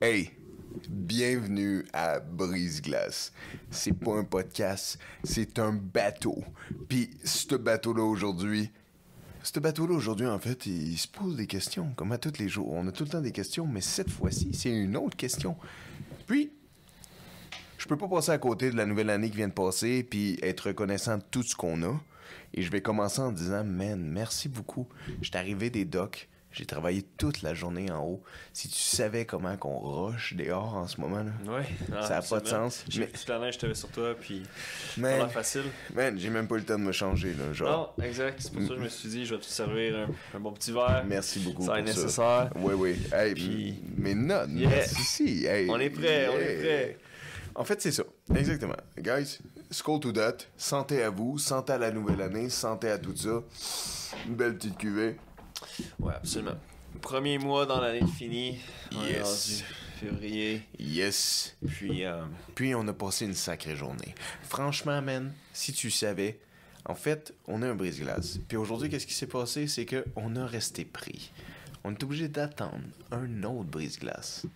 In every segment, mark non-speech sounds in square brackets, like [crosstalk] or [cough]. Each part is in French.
Hey, bienvenue à Brise-Glace. C'est pas un podcast, c'est un bateau. Puis ce bateau-là aujourd'hui, ce bateau-là aujourd'hui, en fait, il, se pose des questions, comme à tous les jours. On a tout le temps des questions, mais cette fois-ci, c'est une autre question. Puis, je peux pas passer à côté de la nouvelle année qui vient de passer, puis être reconnaissant de tout ce qu'on a. Et je vais commencer en disant, man, merci beaucoup. Je arrivé des docks. J'ai travaillé toute la journée en haut. Si tu savais comment qu'on roche dehors en ce moment, là, Ouais. Ah, ça n'a pas de sens. J'ai Mais, la neige, je te sur toi, puis. man, facile. man, j'ai même pas eu le temps de me changer. Là, genre. Non, exact. C'est pour ça que je me suis dit, je vais te servir un, un bon petit verre. Merci beaucoup. Ça est nécessaire. Oui, oui. Hey, Puis- mais non, Yeah. si, hey, On est prêt, on est prêt. En fait, c'est ça. Exactement. Guys, skull to that. Santé à vous, santé à la nouvelle année, santé à tout ça. Une belle petite cuvée. Ouais, absolument. Premier mois dans l'année finie. Yes. février. Yes. Puis, euh, Puis on a passé une sacrée journée. Franchement, man, si tu savais, en fait, on a un brise-glace. Puis aujourd'hui, qu'est-ce qui s'est passé? C'est que on a resté pris. On est obligé d'attendre un autre brise-glace.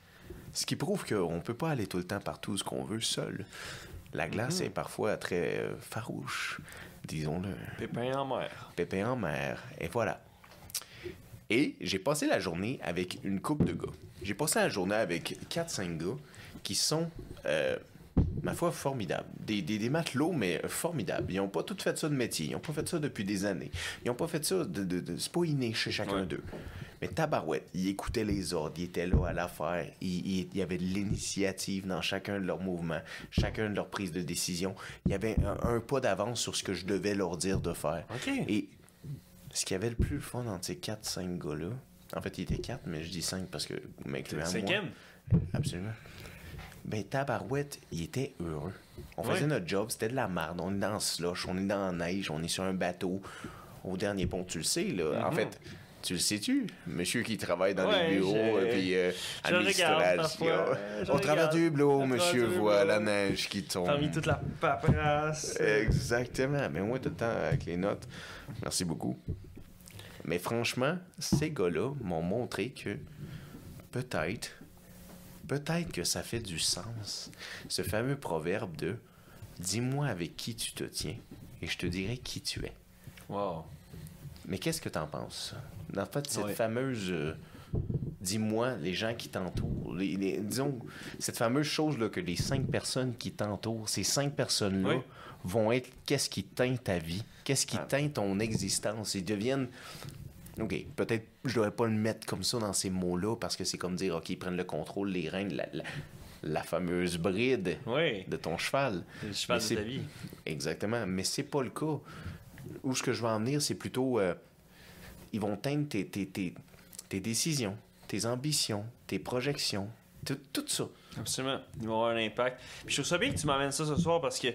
Ce qui prouve qu'on peut pas aller tout le temps partout ce qu'on veut seul. La glace est parfois très euh, farouche, disons-le. pépin en mer. Pépé en mer, et voilà. Et j'ai passé la journée avec une coupe de gars. J'ai passé la journée avec 4-5 gars qui sont, euh, ma foi, formidables. Des, des, des matelots, mais formidables. Ils n'ont pas tout fait ça de métier. Ils n'ont pas fait ça depuis des années. Ils n'ont pas fait ça de... de, de- c'est pas inné chez chacun Ouais. d'eux. Mais tabarouette, ils écoutaient les ordres. Ils étaient là à l'affaire. Il y avait de l'initiative dans chacun de leurs mouvements, chacun de leurs prises de décision. Il y avait un, un pas d'avance sur ce que je devais leur dire de faire. OK. Et ce qui avait le plus fun entre ces 4-5 gars-là, en fait, il était 4, mais je dis 5 parce que m'incluant moi. Cinquième? Absolument. Ben, Tabarouette, il était heureux. On faisait notre job, c'était de la merde. On est dans le slush, on est dans la neige, on est sur un bateau. Au dernier pont, tu le sais, là. En fait, tu le sais-tu? Monsieur qui travaille dans. Ouais, les bureaux, et puis euh, administration. parfois, je Au le travers du hublot, monsieur voit la neige qui tombe. Parmi toute la paperasse. Exactement. Mais moi, tout le temps avec les notes. Merci beaucoup. Mais franchement, ces gars-là m'ont montré que peut-être, peut-être que ça fait du sens. Ce fameux proverbe de Dis-moi avec qui tu te tiens et je te dirai qui tu es. Wow. Mais qu'est-ce que t'en penses? En fait, cette Ouais. fameuse euh, dis-moi les gens qui t'entourent, les- les- disons, cette fameuse chose-là que les cinq personnes qui t'entourent, ces cinq personnes-là Oui. vont être qu'est-ce qui teint ta vie, qu'est-ce qui Ah. teint ton existence? Ils deviennent. Ok, peut-être je devrais pas le mettre comme ça dans ces mots-là parce que c'est comme dire, ok, ils prennent le contrôle, les rênes, la, la- la fameuse bride Oui. de ton cheval. Le cheval Mais de c'est- ta vie. Exactement, mais c'est pas le cas. Où ce que je veux en venir, c'est plutôt euh, ils vont teindre tes, tes, tes, tes décisions, tes ambitions, tes projections, tout, tout ça. Absolument. Ils vont avoir un impact. Puis je trouve ça bien que tu m'amènes ça ce soir parce que,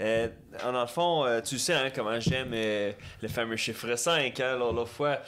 euh, en dans le fond, euh, tu sais hein, comment j'aime euh, le fameux chiffre 5. Hein, l'autre fois,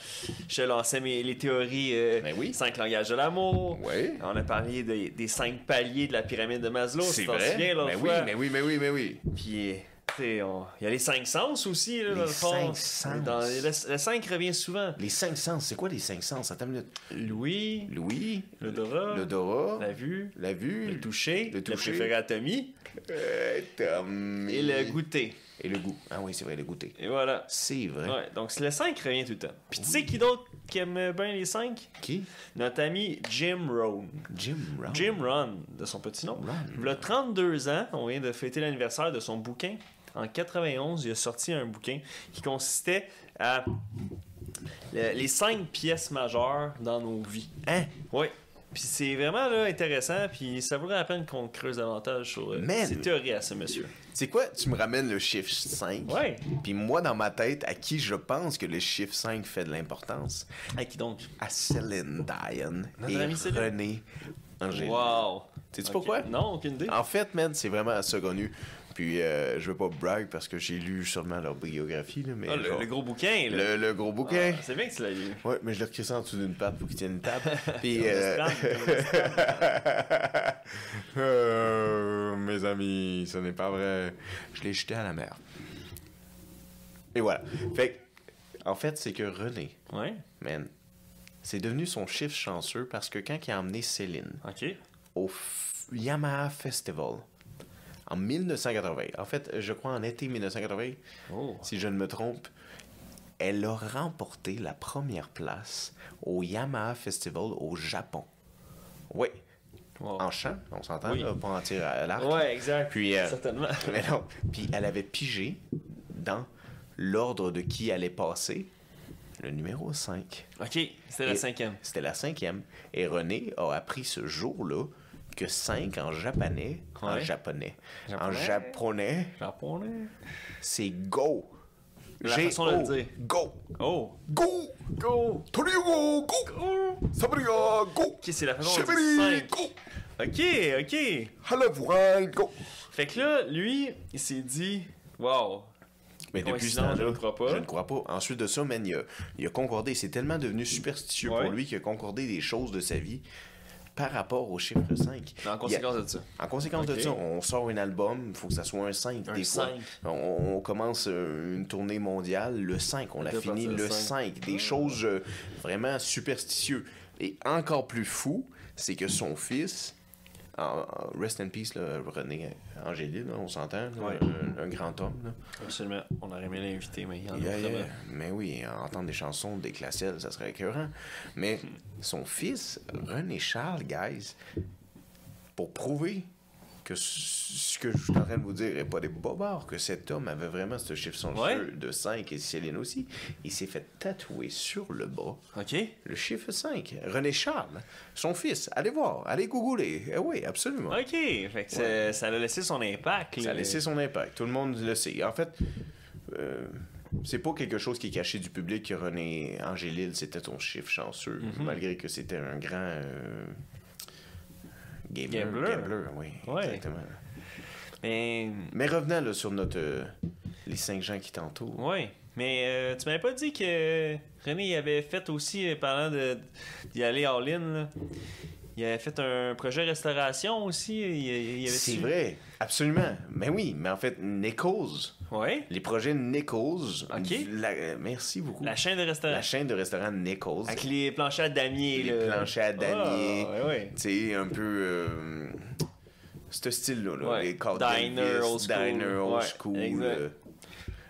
je lançais mes, les théories euh, Ben oui. 5 langages de l'amour. Oui. On a parlé des- des 5 paliers de la pyramide de Maslow. c'est vrai. souviens mais oui, fois? mais oui, mais oui, mais oui. Puis, on- il y a les 5 sens aussi, là, Les dans le fond. cinq sens. Dans- le, le 5 revient souvent. Les cinq sens, c'est quoi les cinq sens? Attends une minute. Louis, Louis, l'odorat, l'odorat, la vue, la vue, le toucher, le le, toucher. préféré à Tommy euh, Tommy. et le goûter. Et le goût. Ah oui, c'est vrai, le goûter. Et voilà. C'est vrai. Ouais, donc c'est le 5 revient tout le temps. Puis tu sais qui d'autre qui aime bien les 5 Qui? Notre ami Jim Rohn. Jim Brown. Jim Rohn, de son petit nom. Rohn. Il a 32 ans, on vient de fêter l'anniversaire de son bouquin. En 91, il a sorti un bouquin qui consistait à le- les 5 pièces majeures dans nos vies. Hein? Oui. Puis c'est vraiment là, intéressant, puis ça vaudrait la peine qu'on creuse davantage sur euh, ces théories à ce monsieur. C'est quoi? Tu me ramènes le chiffre 5. Ouais. Puis moi, dans ma tête, à qui je pense que le chiffre 5 fait de l'importance? À qui donc? À Céline Dion Notre et. René Angélil. Wow! Sais-tu Ok. pourquoi? Non, aucune idée. En fait, man, c'est vraiment connu. Puis euh, je veux pas brag parce que j'ai lu sûrement leur biographie, là, mais Ah, le, genre- le gros bouquin, là. le, le gros bouquin. Ah, c'est bien que tu l'as lu. Ouais, mais je l'ai recrissé en dessous d'une patte pour qu'il tienne une table. [laughs] Puis, euh, [laughs] Euh, mes amis, ce n'est pas vrai. Je l'ai jeté à la mer. Et voilà. Fait en fait, c'est que René, Ouais, man, c'est devenu son chiffre chanceux parce que quand il a emmené Céline ok. Au Yamaha Festival en 1980. En fait, je crois en été 1980, Oh. si je ne me trompe. Elle a remporté la première place au Yamaha Festival au Japon. Oui, Wow. en chant, on s'entend, Oui. en tir à l'arc. Ouais, exact. Puis, euh, Certainement. [laughs] mais non. Puis elle avait pigé dans l'ordre de qui allait passer le numéro 5. Ok, c'était la cinquième. C'était la cinquième. Et René a appris ce jour-là que 5 en japonais, en japonais, en Japonais. c'est go. La façon de le dire. Go. Oh. Go. Go. Torigo. Go. Go. Sabriga. Go. Ok, c'est la façon de dire. Go. Ok, ok. Halavouin. Go. Fait que là, lui, il s'est dit, wow. Mais depuis ce temps-là, je ne crois pas. Je ne crois pas. Ensuite de ça, man, il a, il a concordé. C'est tellement devenu superstitieux Ouais. pour lui qu'il a concordé des choses de sa vie par rapport au chiffre 5. En conséquence de ça. En conséquence Ok. de ça, on sort un album, il faut que ça soit un 5 Un des fois. 5. On, on commence euh, une tournée mondiale le 5, on l'a fini le le 5. 5. Des choses euh, vraiment superstitieux. Et encore plus fou, c'est que son fils, rest in peace, là, René Angélil, on s'entend, Ouais. un, un grand homme. là. Absolument. On aurait aimé l'inviter, mais il y en a Yeah. Mais oui, entendre des chansons des Classel, ça serait écœurant. Mais son fils, René Charles, guys, pour prouver que ce que je suis en train de vous dire n'est pas des bobards, que cet homme avait vraiment ce chiffre son Ouais. de 5 et Céline aussi, il s'est fait tatouer sur le bras Ok. le chiffre 5. René Charles, son fils. Allez voir, allez googler. Eh oui, absolument. Ok. Fait que ça a laissé son impact. Ça a laissé son impact. Tout le monde le sait. En fait, euh, c'est pas quelque chose qui est caché du public que René Angélil, c'était ton chiffre chanceux, Mhm. malgré que c'était un grand euh, gamer. Gambler. Gambler, oui. Ouais. Exactement. Mais. Là, sur notre euh, les cinq gens qui t'entourent. Ouais. Mais euh, tu m'avais pas dit que René avait fait aussi, euh, parlant de d'y aller all-in, là, il avait fait un projet restauration aussi. Il, il avait C'est vrai, absolument. Mais oui, mais en fait, Nichols, Ouais. les projets Nichols. Ok. la- euh, merci beaucoup. La chaîne de restaurant. La chaîne de restaurant Nichols. Avec les planchers à damier. Les planchers à damier. Ah, ouais, ouais. Tu sais, un peu. euh, ce style-là, là, Ouais. les Diner, Davis, old school. Diner, old Ouais, school. exact. euh.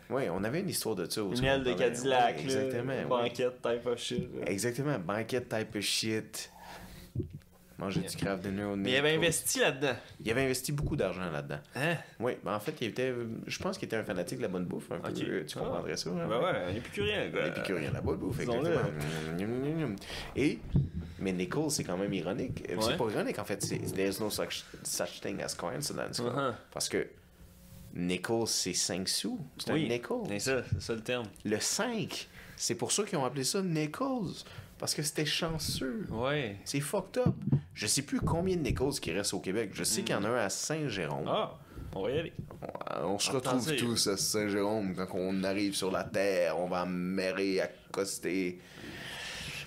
Ouais, on avait une histoire de ça aussi. Une aile de Cadillac. Ouais, exactement. ouais. Banquette type of shit. là. Exactement, banquette type of shit. Manger du craft dinner au Mais il avait investi là-dedans. Il avait investi beaucoup d'argent là-dedans. Hein? Oui, ben en fait, il était. Je pense qu'il était un fanatique de la bonne bouffe. Un peu, euh, tu Ah. comprendrais ça. hein? Ben ouais, un épicurien, quoi. L'épicurien, la bonne bouffe, exactement. Et, mais Nichols, c'est quand même ironique. Ouais. C'est pas ironique, en fait. C'est There's no such, such thing as coincidence. Uh-huh. Parce que Nichols, c'est 5 sous. C'est un nickel. c'est ça, c'est ça le terme. Le 5, c'est pour ça qu'ils ont appelé ça Nichols. Parce que c'était chanceux. Ouais. C'est fucked up. Je sais plus combien de Nichols qui restent au Québec. Je sais qu'il y en a un à Saint-Jérôme. Ah, on va y aller. On, on se retrouve tous à Saint-Jérôme quand on arrive sur la terre. On va mairer, accoster.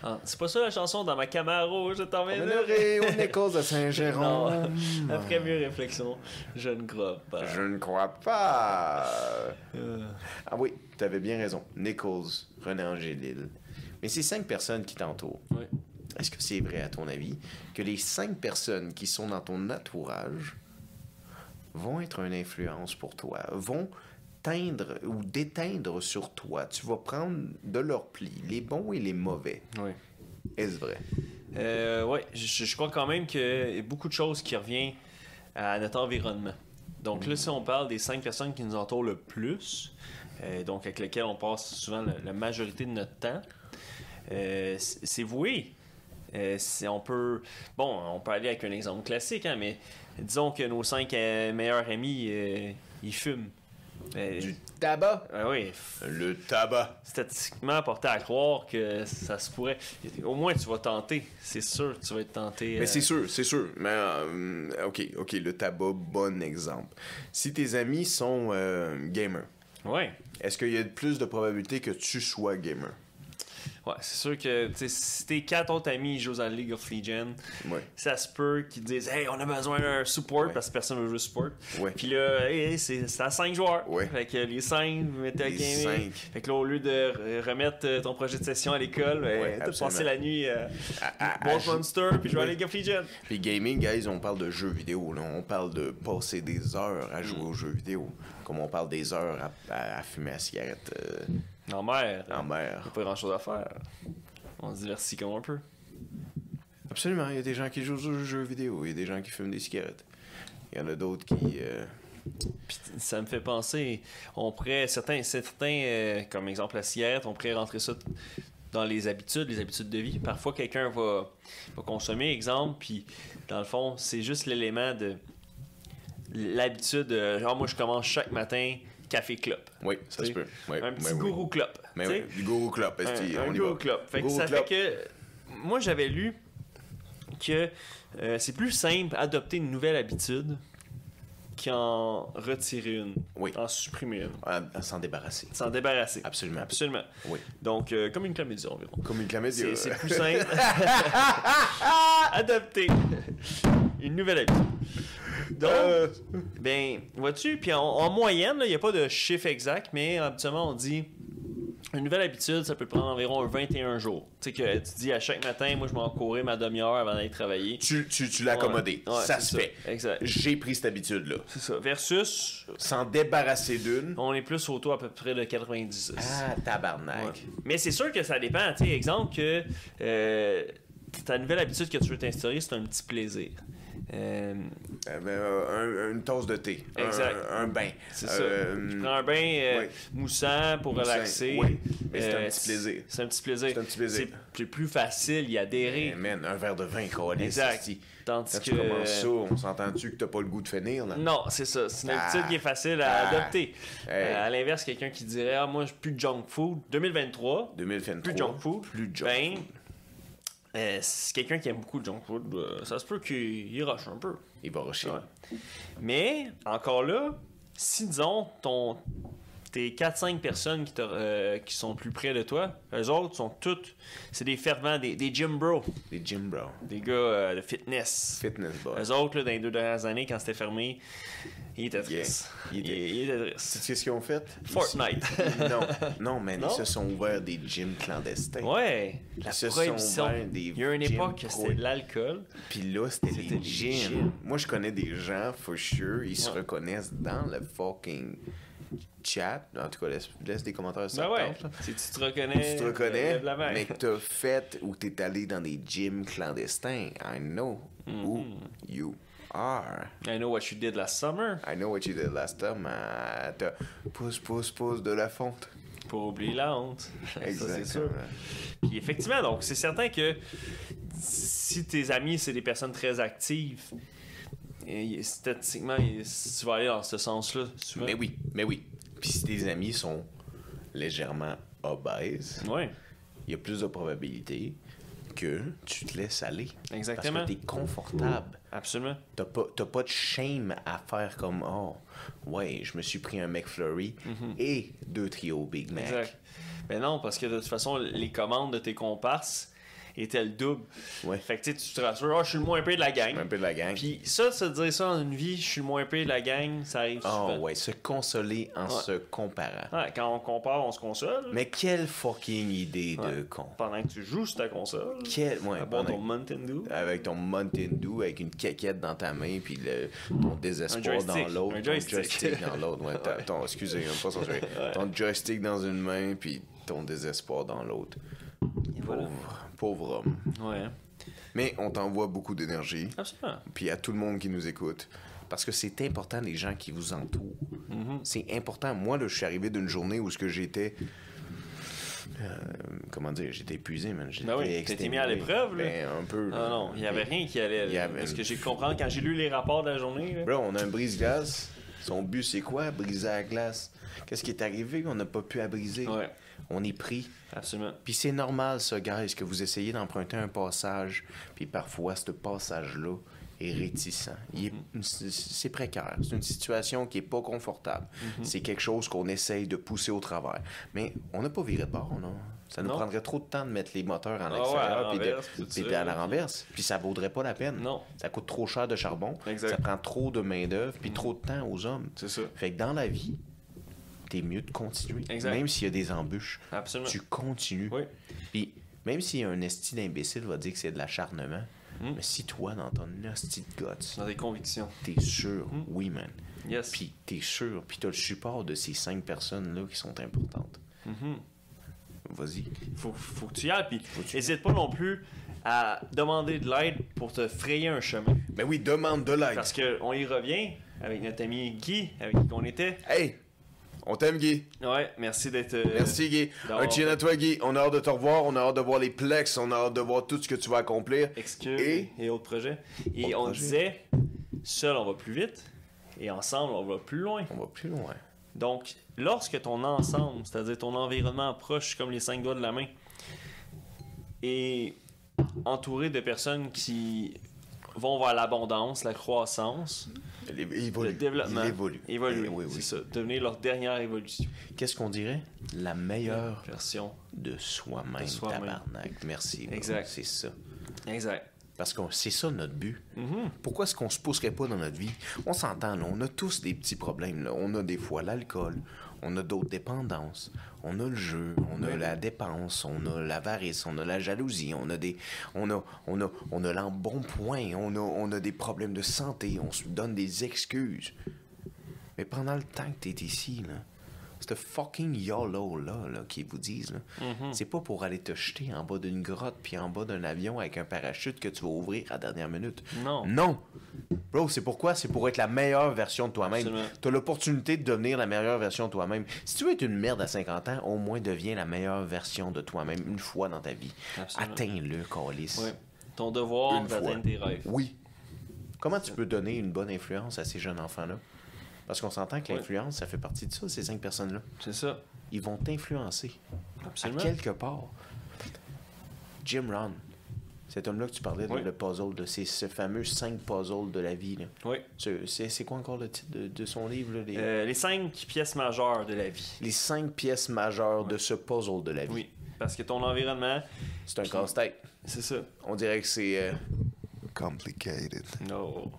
Ah, c'est pas ça la chanson dans ma Camaro, je t'emmène là. Honoré aux [laughs] Nichols à Saint-Jérôme. Après mieux réflexion, je ne crois pas. Je ne crois pas. Euh, Ah oui, tu avais bien raison. Nichols, René Angélil. Mais ces cinq personnes qui t'entourent, ouais. est-ce que c'est vrai à ton avis que les cinq personnes qui sont dans ton entourage vont être une influence pour toi, vont teindre ou déteindre sur toi? Tu vas prendre de leurs plis, les bons et les mauvais. Ouais. Est-ce vrai? Euh, ouais, je, je crois quand même qu'il y a beaucoup de choses qui reviennent à notre environnement. Donc là, si on parle des cinq personnes qui nous entourent le plus, euh, donc avec lesquelles on passe souvent la, la majorité de notre temps, euh, c'est voué. Euh, si on peut, bon, on peut aller avec un exemple classique, hein, mais disons que nos cinq euh, meilleurs amis, euh, ils fument. Euh, Du tabac? ah oui, Le tabac. statistiquement porté à croire que ça se pourrait. Au moins, tu vas tenter. C'est sûr, tu vas être tenté. Mais c'est sûr, c'est sûr. Mais euh, ok, ok, le tabac, bon exemple. Si tes amis sont euh, gamers, Ouais. est-ce qu'il y a plus de probabilité que tu sois gamer? Ouais, c'est sûr que si tes quatre autres amis jouent à League of Legends, Ouais. ça se peut qu'ils disent Hey, on a besoin d'un support Ouais. parce que personne ne veut jouer support. Ouais. Puis là, hey, c'est à 5 joueurs. Fait que les 5, vous mettez à cinq. Fait que là, au lieu de re- remettre euh, ton projet de session à l'école, ben, t'as passé la nuit euh, À- à- à Monster puis jouer à. League of Legends. Puis gaming, guys, on parle de jeux vidéo. Là. On parle de passer des heures à Mm. jouer aux jeux vidéo. Comme on parle des heures à, à- à fumer la cigarette euh, En mer, en mer. y a pas grand chose à faire. On se divertit comme un peu. Absolument, il y a des gens qui jouent aux jeux vidéo. Il y a des gens qui fument des cigarettes. Il y en a d'autres qui... euh, Puis ça me fait penser, on pourrait, certains, certains euh, comme exemple la cigarette, on pourrait rentrer ça dans les habitudes, les habitudes de vie. Parfois, quelqu'un va, va consommer, exemple, puis dans le fond, c'est juste l'élément de l'habitude, de, genre moi je commence chaque matin café clope. Oui, ça se peut. Oui, un petit oui, oui. gourou clope. Mais oui, du Guru Club, un, va. Club. Fait que Guru ça Club. fait que moi j'avais lu que euh, c'est plus simple adopter une nouvelle habitude qu'en retirer une, Oui. en supprimer une, À, à s'en débarrasser. s'en débarrasser. Absolument. Absolument. Oui. Donc, euh, comme une chlamydia environ. Comme une chlamydia. C'est c'est plus simple. [laughs] [laughs] Adopter une nouvelle habitude. [laughs] Donc, Euh. ben, vois-tu, puis en, en moyenne, il n'y a pas de chiffre exact, mais habituellement, on dit une nouvelle habitude, ça peut prendre environ 21 jours. Tu sais, que tu dis à chaque matin, moi, je m'en courais ma demi-heure avant d'aller travailler. Tu, tu, tu l'as accommodé. Ouais, ouais, ça se fait. Exact. J'ai pris cette habitude-là. C'est ça. Versus, S'en débarrasser d'une. on est plus autour à peu près de 90. Ah, tabarnak. Ouais. Mais c'est sûr que ça dépend. Tu sais, exemple que euh, ta nouvelle habitude que tu veux t'instaurer, c'est un petit plaisir. Euh, Euh, ben, un- une tasse de thé. Un- Exact. Un, bain. c'est Euh, ça. Tu prends un bain moussant pour Moussant, relaxer. oui. C'est un petit plaisir. C'est un petit plaisir. C'est un petit plaisir. C'est plus- facile y adhérer. Eh, man, un verre de vin, câlisse, Exact. Tandis Quand que. tu commences ça, on s'entend-tu que t'as pas le goût de finir, là? Non, c'est ça. C'est une Ah. habitude qui est facile à Ah. adopter. Hey. À l'inverse, quelqu'un qui dirait Ah, moi, plus de junk food. 2023, 2023. plus de junk food. Plus de junk ben, food. Euh, c'est quelqu'un qui aime beaucoup de junk food. euh, ça se peut qu'il il rush un peu. Il va rusher. Ouais. Mais, encore là, si disons, ton, tes 4-5 personnes qui, euh, qui sont plus près de toi, eux autres sont toutes, c'est des fervents, des, des gym bros, Les gym bro. des gars euh, de fitness. Fitness boy. Eux autres, là, dans les deux dernières années, quand c'était fermé, ils étaient tristes. Ils Ils, étaient- étaient Tu tristes. sais ce qu'ils ont fait? Fortnite. Ils- non, non, man, Non? ils se sont ouverts des gyms clandestins. Ouais, la Ils se sont prohibition. ouverts des Il y a une époque c'était de l'alcool. Puis là, c'était des des gyms. gyms. Moi, je connais des gens, for sure, ils se reconnaissent dans le fucking chat. En tout cas, laisse, laisse des commentaires sur Ben ça. ouais, si tu te reconnais, Tu te reconnais, la main. mais que t'as fait ou t'es allé dans des gyms clandestins. I know who Mm-hmm. you are. I know what you did last summer. I know what you did last euh, T'as pousse, pousse, pousse de la fonte. Pour oublier la honte. [laughs] Ça, c'est sûr. Exactement. Puis effectivement, donc c'est certain que si tes amis, c'est des personnes très actives, et statistiquement, et tu vas aller dans ce sens-là. Mais oui, mais oui. Puis si tes amis sont légèrement obèses, Ouais, il y a plus de probabilités que tu te laisses aller. Exactement. Parce que t'es confortable. absolument. T'as pas, pas de shame à faire comme Oh, ouais, je me suis pris un McFlurry et deux trios Big Mac. Exact. Mais non, parce que de toute façon, les commandes de tes comparses étaient le double. Ouais. Fait que tu te rassures, Ah, je suis le moins payé de la gang. Un peu de la gang. Puis ça, se dire ça en une vie, je suis le moins payé de la gang, ça arrive Oh, souvent. ouais, se consoler en se comparant. Ouais, quand on compare, on se console. Mais quelle fucking idée de con. Pendant que tu joues sur ta console. Quelle, ouais, boire pendant- ton Mountain Dew. avec ton Mountain Dew, avec une caquette dans ta main, puis le, ton désespoir dans joystick, l'autre, un ton joystick. joystick dans l'autre. Ouais, [laughs] ton, excusez, pas. Ton joystick dans une main, puis ton désespoir dans l'autre. voilà. Pauvre, homme. Ouais, Mais on t'envoie beaucoup d'énergie, absolument. puis à tout le monde qui nous écoute. Parce que c'est important les gens qui vous entourent. Mm-hmm. C'est important. Moi, là, je suis arrivé d'une journée où ce que j'étais. euh, comment dire, j'étais épuisé, man. J'étais Ben oui, mis à l'épreuve, là. Ben, un peu. Non, non, il n'y avait rien qui allait. Là. avait- Parce que j'ai compris quand j'ai lu les rapports de la journée. là. Bro, on a un brise-glace. Son but, c'est quoi? Briser la glace. Qu'est-ce qui est arrivé? On n'a pas pu la briser. Ouais, On est pris. absolument. Puis c'est normal, ça, guys, que vous essayez d'emprunter un passage. Puis parfois, ce passage-là, est réticent. Est- c'est- précaire. C'est une situation qui est pas confortable. C'est quelque chose qu'on essaye de pousser au travers. Mais on n'a pas viré de bord, non? Ça nous Non. prendrait trop de temps de mettre les moteurs en Ah extérieur à puis à la renverse. Puis ça vaudrait pas la peine. Non. Ça coûte trop cher de charbon. Exact. Ça prend trop de main-d'œuvre puis trop de temps aux hommes. C'est ça. Fait que dans la vie, t'es mieux de continuer. Exact. Même s'il y a des embûches, Absolument. tu continues. Oui. Puis même s'il y a un esti d'imbécile va dire que c'est de l'acharnement, Mm. mais si toi, dans ton esti de guts, Dans des convictions. t'es sûr, oui, man. Yes. Puis t'es sûr, puis t'as le support de ces cinq personnes-là qui sont importantes. Mhm. Vas-y. faut, faut que tu y ailles. Puis n'hésite pas non plus à demander de l'aide pour te frayer un chemin. Ben oui, demande de l'aide. Parce qu'on y revient avec notre ami Guy, avec qui on était. Hey, on t'aime, Guy. Ouais, merci d'être. euh, Merci, Guy. Un chien à toi, Guy. On a hâte de te revoir. On a hâte de voir les plex. On a hâte de voir tout ce que tu vas accomplir. Excuse Et- et, autres projets. Et on disait, seul on va plus vite, et ensemble on va plus loin. On va plus loin. Donc, lorsque ton ensemble, c'est-à-dire ton environnement proche comme les cinq doigts de la main, est entouré de personnes qui vont vers l'abondance, la croissance, Il évolue. le développement, Il évolue. évoluer, Eh oui, oui. c'est ça, devenir leur dernière évolution. Qu'est-ce qu'on dirait? La meilleure Version. de soi-même, soi-même. tabarnak. Merci. Exact. C'est ça. Exact. Parce que c'est ça notre but. Mhm. Pourquoi est-ce qu'on se pousserait pas dans notre vie? On s'entend. On a tous des petits problèmes, là. On a des fois l'alcool. On a d'autres dépendances. On a le jeu. On a la dépense. On a l'avarice. On a la jalousie. On a des... On a... On a... On a l'embonpoint. On a... On a des problèmes de santé. On se donne des excuses. Mais pendant le temps que t'es ici, là, ce fucking YOLO là, là qui vous disent, là, Mhm. c'est pas pour aller te jeter en bas d'une grotte puis en bas d'un avion avec un parachute que tu vas ouvrir à la dernière minute. Non. Non. Bro, c'est pourquoi? C'est pour être la meilleure version de toi-même. Tu as l'opportunité de devenir la meilleure version de toi-même. Si tu veux être une merde à 50 ans, au moins deviens la meilleure version de toi-même une fois dans ta vie. Absolument. Atteins-le, Calis. Ouais. Ton devoir Une fois. d'atteindre tes rêves. Oui. Comment tu peux donner une bonne influence à ces jeunes enfants-là? Parce qu'on s'entend que Ouais. l'influence, ça fait partie de ça, ces cinq personnes-là. C'est ça. Ils vont t'influencer. Absolument. À quelque part. Jim Rohn, cet homme-là que tu parlais, Oui. de le puzzle, de ces, ce fameux cinq puzzles de la vie. là. Oui. C'est quoi encore le titre de, de son livre? là, les, Euh, les cinq pièces majeures de la vie. les cinq pièces majeures de ce puzzle de la vie. Oui. Parce que ton environnement, C'est un casse-tête. c'est ça. On dirait que c'est... euh, complicated. No.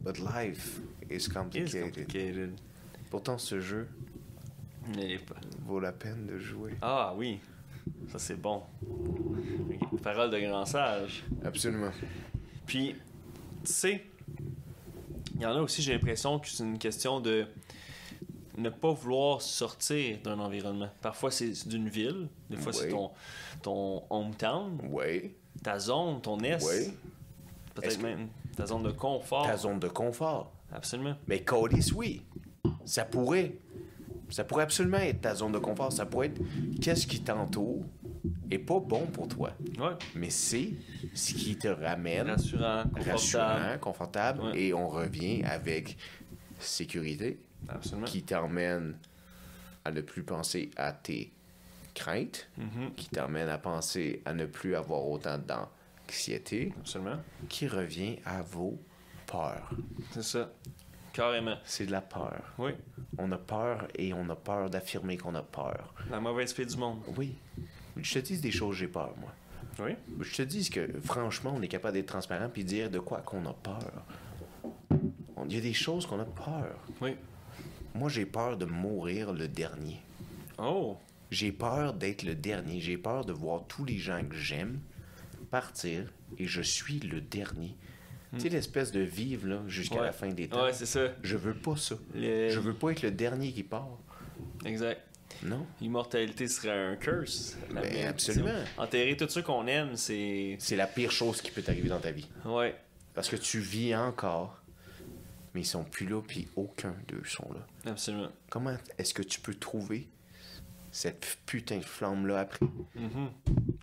But life is It's complicated. complicated. Pourtant, ce jeu Mais vaut la peine de jouer. Ah oui. Ça c'est bon. Parole de grand sage. Absolument. Puis, tu sais, il y en a aussi, j'ai l'impression que c'est une question de ne pas vouloir sortir d'un environnement. Parfois, c'est d'une ville. Des fois, c'est ton, ton hometown, Oui. ta zone, ton est. Oui. Peut-être même ta zone de confort. Ta zone de confort. Absolument. Mais Cody, oui. Ça pourrait. Ça pourrait absolument être ta zone de confort. Ça pourrait être qu'est-ce qui t'entoure est pas bon pour toi. Ouais. Mais c'est ce qui te ramène Rassurant, confortable. rassurant, confortable. Ouais. Et on revient avec sécurité Absolument. qui t'emmène à ne plus penser à tes craintes, Mhm. qui t'emmène à penser à ne plus avoir autant d'anxiété, Absolument. qui revient à vos C'est ça. Carrément. C'est de la peur. Oui. On a peur et on a peur d'affirmer qu'on a peur. La mauvaise fée du monde. Oui. Je te dis des choses, j'ai peur, moi. Oui. Je te dis que, franchement, on est capable d'être transparent puis dire de quoi qu'on a peur. Il y a des choses qu'on a peur. Oui. Moi, j'ai peur de mourir le dernier. Oh. J'ai peur d'être le dernier. J'ai peur de voir tous les gens que j'aime partir et je suis le dernier. Tu sais, l'espèce de vivre là, jusqu'à. Ouais. la fin des temps. Ouais, c'est ça. Je veux pas ça. Le- Je veux pas être le dernier qui part. Exact. Non. L'immortalité serait un curse. Ben, absolument. Enterrer tous ceux qu'on aime, c'est. C'est la pire chose qui peut t'arriver dans ta vie. Ouais. Parce que tu vis encore, mais ils sont plus là, puis aucun d'eux sont là. Absolument. Comment est-ce que tu peux trouver cette putain de flamme-là après? Mhm.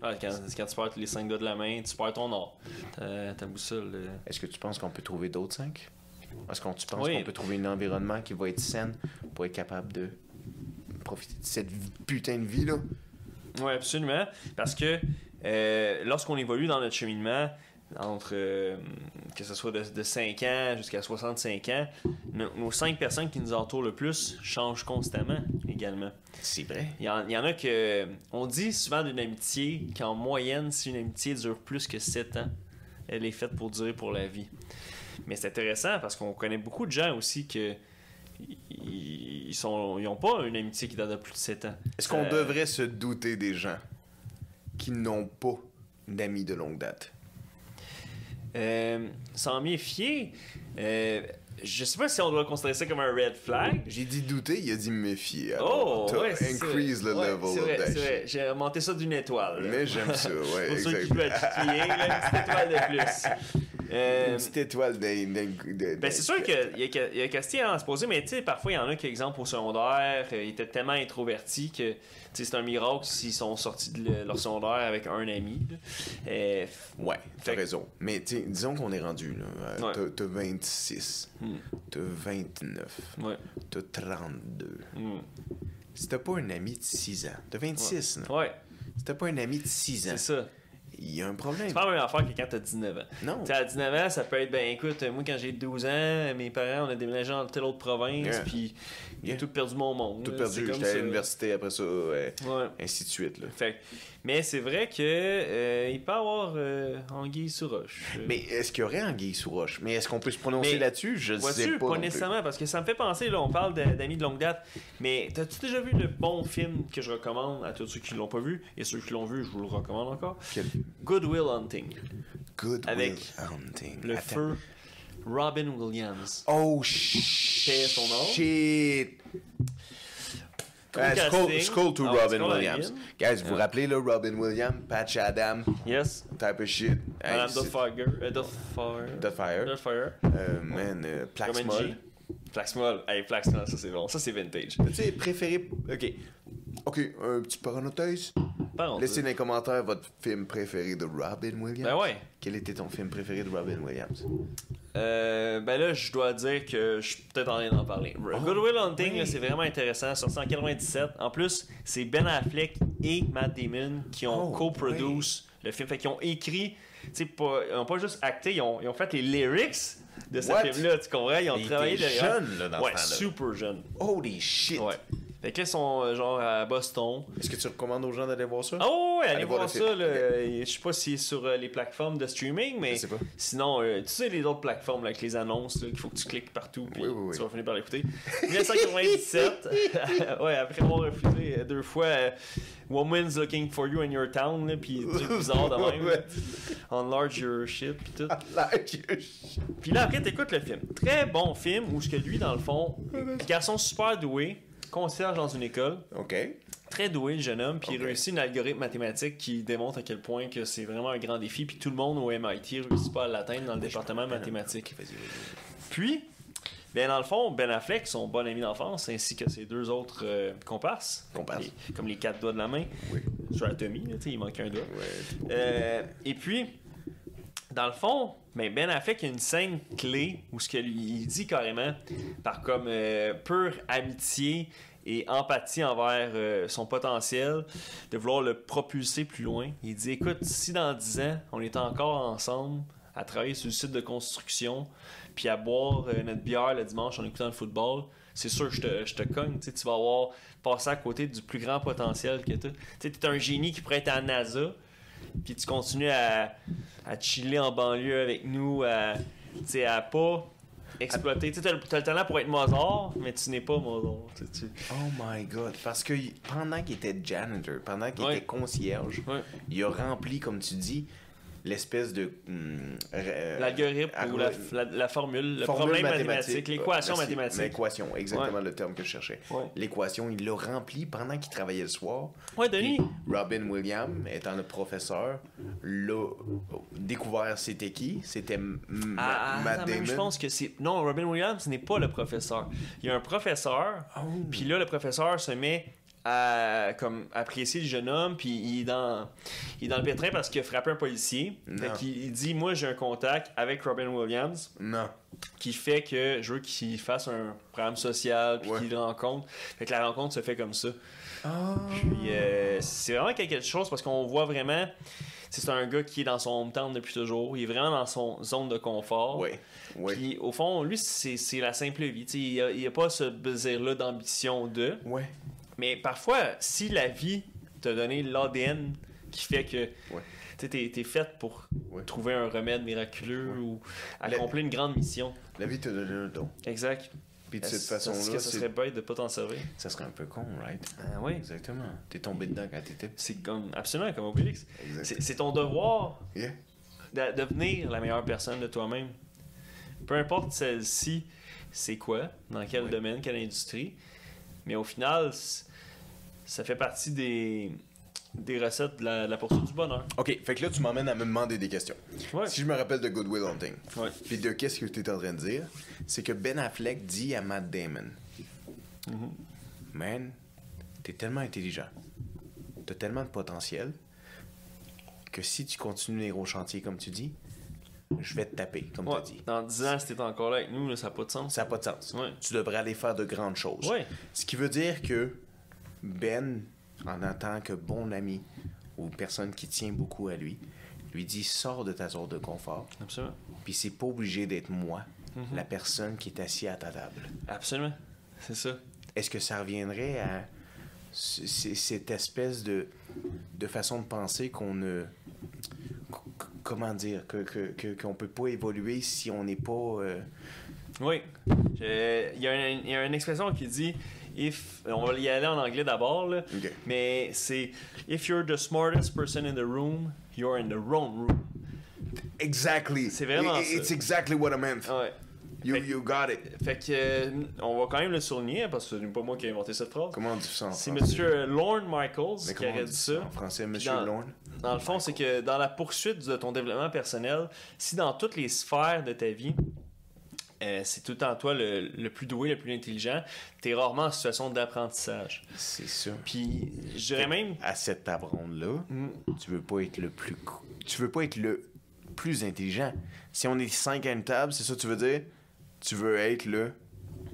Ouais, quand, quand tu perds tous les cinq doigts de la main, tu perds ton or. Ta, ta boussole. euh, Est-ce que tu penses qu'on peut trouver d'autres cinq? Est-ce que tu penses Oui. qu'on peut trouver un environnement qui va être sain pour être capable de profiter de cette putain de vie-là? Oui, absolument. Parce que euh, lorsqu'on évolue dans notre cheminement, entre euh, que ce soit de, de 5 ans jusqu'à 65 ans, nos, nos 5 personnes qui nous entourent le plus changent constamment également. C'est vrai. Il y, en, il y en a que. On dit souvent d'une amitié qu'en moyenne, si une amitié dure plus que 7 ans, elle est faite pour durer pour la vie. Mais c'est intéressant parce qu'on connaît beaucoup de gens aussi que. Ils, ils sont, ils ont pas une amitié qui date de plus de 7 ans. Est-ce qu'on Euh, devrait se douter des gens qui n'ont pas d'amis de longue date? Euh, S'en méfier, euh, je sais pas si on doit considérer ça comme un red flag. J'ai dit douter, il a dit méfier. Oh, Alors, ouais, c'est increase vrai. the Ouais, level c'est of vrai, that vrai. J'ai remonté ça d'une étoile. là. Mais j'aime ça, ouais, [laughs] Pour ceux qui exactement. veulent titiller, une petite étoile de plus. [laughs] Euh, Une petite étoile d'un. Ben, c'est sûr qu'il y a, y a- question à se poser, mais tu sais, parfois, il y en a qui, exemple, au secondaire, euh, ils étaient tellement introvertis que c'est un miracle s'ils sont sortis de le- leur secondaire avec un ami. Euh, Ouais, t'as Fait raison. Mais disons qu'on est rendu, là. euh, Ouais. T'as- T'as 26, Hmm. t'as 29, ouais. t'as 32. Hmm. Si t'as pas un ami de 6 ans, t'as 26, là. Ouais, Si t'as pas un ami de 6 ans, c'est ça. Il y a un problème. C'est pas la même affaire que quand t'as 19 ans. Non. À 19 ans, ça peut être, ben écoute, moi quand j'ai 12 ans, mes parents, on a déménagé dans telle autre province, Yeah. puis j'ai Yeah. tout perdu mon monde. Tout là. perdu, j'étais à l'université après ça, ouais, Ouais. ainsi de suite, là. Fait, mais c'est vrai que euh, il peut y avoir euh, anguille sous roche. Euh, Mais est-ce qu'il y aurait Anguille sous roche? Mais est-ce qu'on peut se prononcer là-dessus? Je ne sais pas. pas, nécessairement, parce que ça me fait penser, là, on parle d'amis de longue date, mais t'as-tu déjà vu le bon film que je recommande à tous ceux qui l'ont pas vu, et ceux qui l'ont vu, je vous le recommande encore, Quel Good Will Hunting, good Avec Will Hunting. le Attends. feu Robin Williams. Oh shit. Son nom. Shit. Uh, skull to Ah Robin Williams. Guys, vous vous rappelez là, Robin Williams, Patch Adam, Yes. type of shit. Hey, Madame c'est- Doubtfire. Euh, Doubtfire. Doubtfire. Doubtfire. Euh, man, euh, Comme Plaxmol. NG. Plaxmol. Hey, Plaxmol, ça c'est bon. Ça c'est vintage. Tu sais, préféré. Ok. Ok, un petit parenthèse. Par Laissez dans les commentaires votre film préféré de Robin Williams. Ben ouais. Quel était ton film préféré de Robin Williams? Euh, ben là, je dois dire que je suis peut-être en train d'en parler. Good Will Hunting, oui. c'est vraiment intéressant. Sorti en 97. En plus, c'est Ben Affleck et Matt Damon qui ont Oh, co-produce le film. Fait qu'ils ont écrit, tu pas, ils ont pas juste acté, ils ont, ils ont fait les lyrics de ce film-là. Tu comprends? Ils ont Il travaillé derrière. jeune, là, dans Ouais, ce temps-là. super jeune. Holy shit! Ouais. Fait que là, ils sont euh, genre à Boston. Est-ce que tu recommandes aux gens d'aller voir ça? Oh, ouais, allez, Allez voir ça. là. Je sais pas si c'est sur euh, les plateformes de streaming, mais Je sais pas. sinon, euh, tu sais, les autres plateformes là, avec les annonces, qu'il faut que tu cliques partout, puis Oui, oui, oui. tu vas finir par l'écouter. [laughs] 1997, [laughs] ouais, après avoir refusé euh, deux fois euh, Woman's Looking for You in Your Town, là, puis des trucs [laughs] bizarres de même. Ouais. Enlarge Your Shit, puis tout. Like, Puis là, après, t'écoutes le film. Très bon film où ce que lui, dans le fond, garçon super doué, concierge dans une école ok. très doué le jeune homme puis il réussit une algorithme mathématique qui démontre à quel point que c'est vraiment un grand défi puis tout le monde au MIT réussit pas à l'atteindre dans le département mathématique. Puis ben dans le fond Ben Affleck son bon ami d'enfance ainsi que ses deux autres euh, comparses, Comparses. les- comme les quatre doigts de la main Oui. sur la Tommy, il manque un doigt. Ouais. Euh, et puis, dans le fond, ben, ben Affleck a une scène clé où ce que lui il dit carrément, par comme euh, pure amitié et empathie envers euh, son potentiel, de vouloir le propulser plus loin. Il dit Écoute, si dans 10 ans, on est encore ensemble à travailler sur le site de construction, puis à boire euh, notre bière le dimanche en écoutant le football, c'est sûr je te, je te cogne. Tu vas avoir passé à côté du plus grand potentiel que tu. Tu es un génie qui pourrait être à NASA, puis tu continues à, à chiller en banlieue avec nous, à, tu sais, à pas exploiter. Tu as, le talent pour être Mozart, mais tu n'es pas Mozart. Oh my god. Parce que pendant qu'il était janitor, pendant qu'il Ouais. était concierge, Ouais. il a rempli, comme tu dis, l'espèce de. hum, euh, L'algorithme ou la, algorithme. la, la formule, le Formule problème mathématique, l'équation Merci. mathématique. L'équation, exactement le terme que je cherchais. Ouais. L'équation, il l'a rempli pendant qu'il travaillait le soir. Ouais, Denis. Puis Robin Williams, étant le professeur, l'a découvert c'était qui? C'était Ah, ah, Matt Damon. je pense que c'est. Non, Robin Williams n'est pas le professeur. Il y a un professeur, Oh. puis là, le professeur se met à comme, apprécier le jeune homme, puis il est dans, il est dans le pétrin parce qu'il a frappé un policier. Fait il dit Moi, j'ai un contact avec Robin Williams Non. qui fait que je veux qu'il fasse un programme social, puis Ouais. qu'il rencontre. Fait que la rencontre se fait comme ça. Ah. Puis euh, c'est vraiment quelque chose parce qu'on voit vraiment. c'est un gars qui est dans son hometown depuis toujours. Il est vraiment dans son zone de confort. Oui, oui. Puis au fond, lui, c'est la simple vie. Tu sais, il n'y a, pas ce désir-là d'ambition de. Ouais. Mais parfois, si la vie t'a donné l'ADN qui fait que Ouais. t'es es faite pour Ouais. trouver un remède miraculeux Ouais. ou La- accomplir une grande mission. La vie te donne un don. Exact. Puis de Est-ce- cette est-ce façon-là, que ça serait bête de pas t'en servir? ça serait un peu con, right? Ah oui. Exactement. T'es tombé dedans quand t'étais. C'est comme absolument comme Obélix. Exact. C'est ton devoir Yeah. de devenir la meilleure personne de toi-même. Peu importe celle-ci, c'est quoi, dans quel domaine, quelle industrie. Mais au final, ça fait partie des, des recettes de la, de la poursuite du bonheur. Ok, fait que là, tu m'emmènes à me demander des questions. Ouais. Si je me rappelle de Good Will Hunting, Ouais. puis de qu'est-ce que tu es en train de dire, c'est que Ben Affleck dit à Matt Damon Mhm. Man, t'es tellement intelligent, t'as tellement de potentiel, que si tu continues les gros chantiers comme tu dis, je vais te taper, comme Ouais. tu dit. Dans 10 ans, si t'es encore là avec nous, là, ça n'a pas de sens. Ça n'a pas de sens. Ouais. Tu devrais aller faire de grandes choses. Ouais. Ce qui veut dire que Ben, en tant que bon ami ou personne qui tient beaucoup à lui, lui dit sors de ta zone de confort. Absolument. Puis c'est pas obligé d'être moi, Mhm. la personne qui est assise à ta table. Absolument. C'est ça. Est-ce que ça reviendrait à cette espèce de, de façon de penser qu'on ne. Comment dire que, que, que- qu'on peut pas évoluer si on n'est pas. euh, Oui. Il y, a un- il y a une expression qui dit if on va y aller en anglais d'abord mais c'est if you're the smartest person in the room, you're in the wrong room. Exactly. C'est vraiment It- ça. It's exactly what I meant. Ouais. You, got it. Fait que euh, on va quand même le souligner hein, parce que c'est pas moi qui ai inventé cette phrase. Comment on dit ça en C'est français? monsieur Lorne Michaels qui aurait dit ça en français, Monsieur dans- Lorne? Dans le fond, c'est que dans la poursuite de ton développement personnel, si dans toutes les sphères de ta vie, euh, c'est tout le temps toi le, le plus doué, le plus intelligent, tu es rarement en situation d'apprentissage. C'est ça. Puis, je dirais même. À cette table ronde-là, Mm. tu veux pas être le plus. Tu veux pas être le plus intelligent. Si on est cinq à une table, c'est ça que tu veux dire? Tu veux être le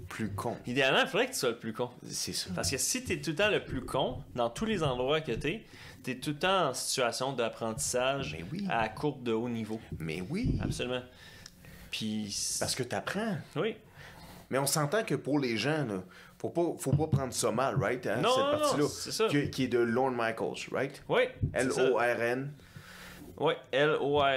plus con. Idéalement, il faudrait que tu sois le plus con. C'est ça. Parce que si tu es tout le temps le plus con, dans tous les endroits que tu es, tu es tout le temps en situation d'apprentissage oui. à courbe de haut niveau. Mais oui. Absolument. Puis. Parce que t'apprends. Oui. Mais on s'entend que pour les gens, là, faut pas, faut pas prendre ça mal, right? hein, Non, cette non, non, partie-là. c'est ça. Qui, qui est de Lorne Michaels, right? Oui. c'est ça. L-O-R-N-E, Oui.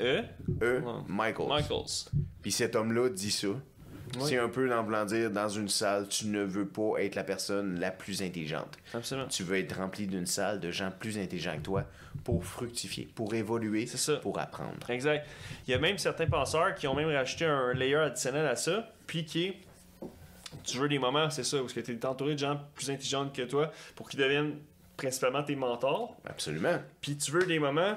L-O-R-N-E. E, Ouais. Michaels. Michaels. Puis cet homme-là dit ça. Oui. C'est un peu dans voulant dire, dans une salle, tu ne veux pas être la personne la plus intelligente. Absolument. Tu veux être rempli d'une salle de gens plus intelligents que toi pour fructifier, pour évoluer, ça. pour apprendre. Exact. Il y a même certains penseurs qui ont même rajouté un layer additionnel à ça, puis qui est, tu veux des moments, c'est ça, où tu es entouré de gens plus intelligents que toi pour qu'ils deviennent principalement tes mentors, Absolument. puis tu veux des moments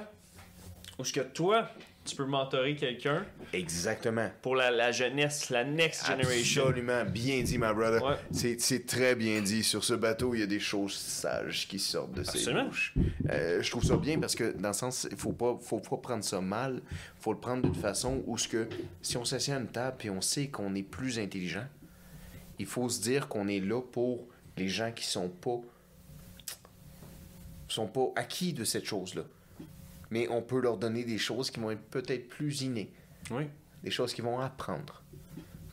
où ce que toi, tu peux mentorer quelqu'un Exactement. pour la, la jeunesse, la next generation? Absolument. Bien dit, my brother. Ouais. C'est, très bien dit. Sur ce bateau, il y a des choses sages qui sortent de ses Absolument. bouches. Euh, je trouve ça bien parce que, dans le sens, il faut pas, faut pas prendre ça mal. faut le prendre d'une façon où, ce que, si on s'assied à une table et on sait qu'on est plus intelligent, il faut se dire qu'on est là pour les gens qui sont pas sont pas acquis de cette chose-là. Mais on peut leur donner des choses qui vont être peut-être plus innées Oui. des choses qu'ils vont apprendre.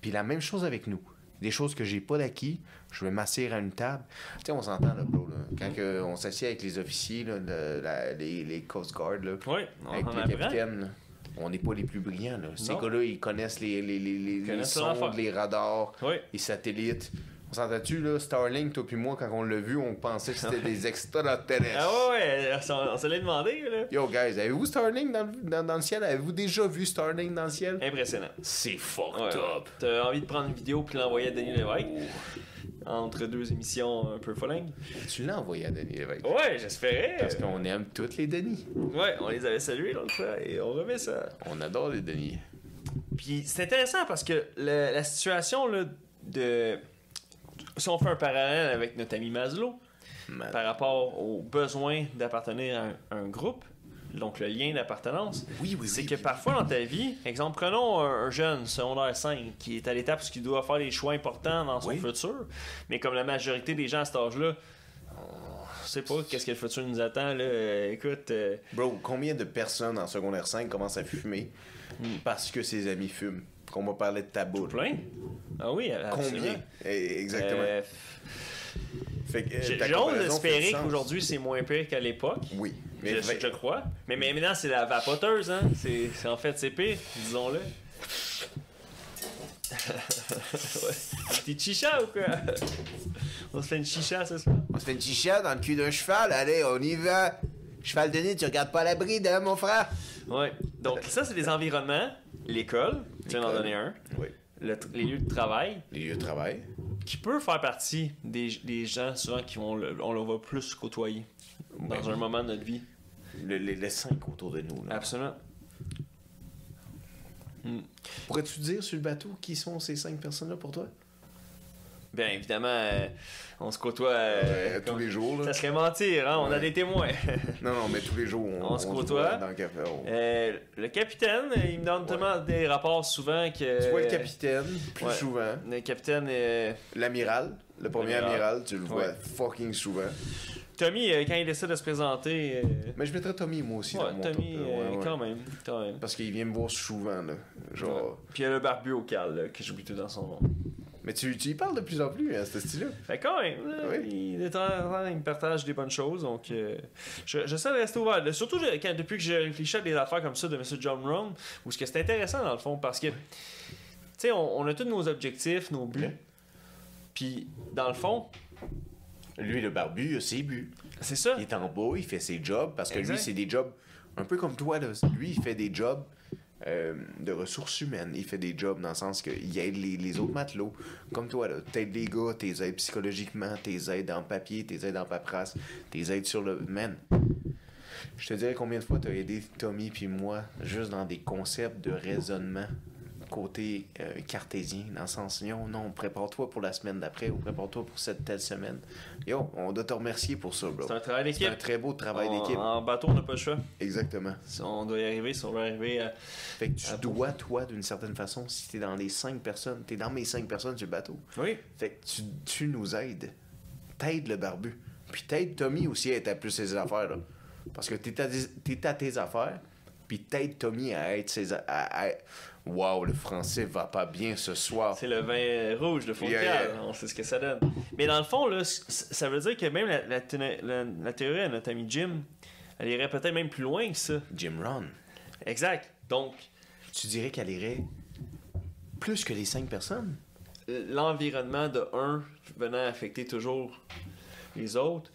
Puis la même chose avec nous. Des choses que j'ai pas d'acquis, je vais m'asseoir à une table. Tu sais, on s'entend, là, bro. Là. Quand que on s'assied avec les officiers, là, le- la- les, les Coast Guard, là, Oui, avec les capitaines, là, on n'est pas les plus brillants. Là. Ces gars-là, ils connaissent les, les, les, les, les connaissent leur sondes, les radars, Oui. les satellites. S'entend-tu, là, Starlink, toi puis moi, quand on l'a vu, on pensait que c'était des [laughs] extraterrestres. Ah ouais, ouais, on, se l'a demandé, là. Yo, guys, avez-vous Starlink dans, le- dans, dans le ciel? Avez-vous déjà vu Starlink dans le ciel? Impressionnant. C'est fucked Ouais. up. T'as envie de prendre une vidéo puis l'envoyer à Denis Lévesque? Entre deux émissions un peu follingues? Tu l'as envoyé à Denis Lévesque. Ouais, j'espérais. Parce qu'on aime toutes les Denis. Ouais, on les avait salués l'autre fois et on remet ça. On adore les Denis. Puis c'est intéressant parce que la situation là, de. Si on fait un parallèle avec notre ami Maslow Man. par rapport au besoin d'appartenir à un, un groupe, donc le lien d'appartenance, Oui, oui, c'est oui, que parfois dans ta vie, exemple, prenons un, un jeune secondaire 5 qui est à l'étape où il doit faire des choix importants dans son futur, mais comme la majorité des gens à cet âge-là, je sais pas qu'est-ce que le futur nous attend, là. Euh, écoute. euh, Bro, combien de personnes en secondaire 5 commencent à fumer parce que ses amis fument? Qu'on m'a parlé de là. plein. Ah oui, absolument. Combien? Eh, Exactement. Euh, Fait que, du sens. qu'aujourd'hui c'est moins pire qu'à l'époque. Oui. Mais je- crois. Mais, mais maintenant, c'est la vapoteuse, hein. C'est c'est- en fait, c'est pire, disons-le. [laughs] ouais. Un petit chicha ou quoi? On se fait une chicha ce soir? On se fait une chicha dans le cul d'un cheval, allez, on y va. Cheval de nid, tu regardes pas la bride, hein, mon frère? Ouais. Donc, ça, c'est les environnements, l'école, tu viens d'en donner un, Oui. le tr- les lieux de travail, Les lieux de travail. qui peut faire partie des, des gens souvent qui vont le, on le va plus côtoyer dans un moment de notre vie. Le- les, les cinq autour de nous. Là. Absolument. Hmm. Pourrais-tu dire sur le bateau qui sont ces cinq personnes-là pour toi? Bien évidemment, euh, on se côtoie. euh, tous les jours, Ça là. serait mentir, hein? On a des témoins. [laughs] Non, non, mais tous les jours, on, On se côtoie. dans le café. on- Euh, le capitaine, il me donne tellement des rapports souvent que. Tu vois le capitaine plus ouais. souvent. Le capitaine, L'amiral, le premier amiral, tu le vois fucking souvent. Tommy, quand il essaie de se présenter. Mais je mettrais Tommy, moi aussi, dans mon Tommy, top, quand même. Quand même. Parce qu'il vient me voir souvent, là. Genre... Puis il y a le barbu au cal, là, que j'oublie tout dans son nom. Mais tu, tu y parles de plus en plus, à ce style-là. Fait quand même, Oui. il, de temps en temps, il me partage des bonnes choses, donc euh, je- j'essaie de rester ouvert. Surtout quand- depuis que j'ai réfléchi à des affaires comme ça de M. John Brown, où ce que c'est intéressant dans le fond, parce que, tu sais, on, on a tous nos objectifs, nos buts, puis dans le fond, Lui, le barbu, il a ses buts. c'est ça. Il est en bas, il fait ses jobs, parce que Exact. lui, c'est des jobs un peu comme toi, là. Lui, il fait des jobs euh, de ressources humaines. Il fait des jobs dans le sens qu'il aide les, autres matelots. Comme toi, là. T'aides les gars, t'es aides psychologiquement, t'es aides en papier, t'es aides en paperasse, t'es aides sur le... Man, je te dirais combien de fois t'as aidé Tommy puis moi juste dans des concepts de raisonnement côté euh, cartésien, dans le sens non, non, prépare-toi pour la semaine d'après ou prépare-toi pour cette telle semaine. Yo, on doit te remercier pour ça, bro. C'est un travail C'est un d'équipe. très beau travail d'équipe. En bateau, on n'a pas le choix. Exactement. Si on doit y arriver, si on veut arriver à. Fait que tu dois, toi, d'une certaine façon, si t'es dans les cinq personnes, t'es dans mes cinq personnes sur le bateau. Oui. Fait que tu, tu nous aides. T'aides le barbu. Puis t'aides Tommy aussi à être à plus ses affaires, là. Parce que t'es à, à tes affaires, puis t'aides Tommy à être ses... À, à- Wow, le français va pas bien ce soir. C'est le vin rouge de Fontaine. Yeah, yeah. On sait ce que ça donne. Mais dans le fond, là, ça veut dire que même la, la, téna- la- la théorie à notre ami Jim, elle irait peut-être même plus loin que ça. Jim Ron, Exact. Donc, tu dirais qu'elle irait plus que les cinq personnes? l'environnement de un venant affecter toujours les autres,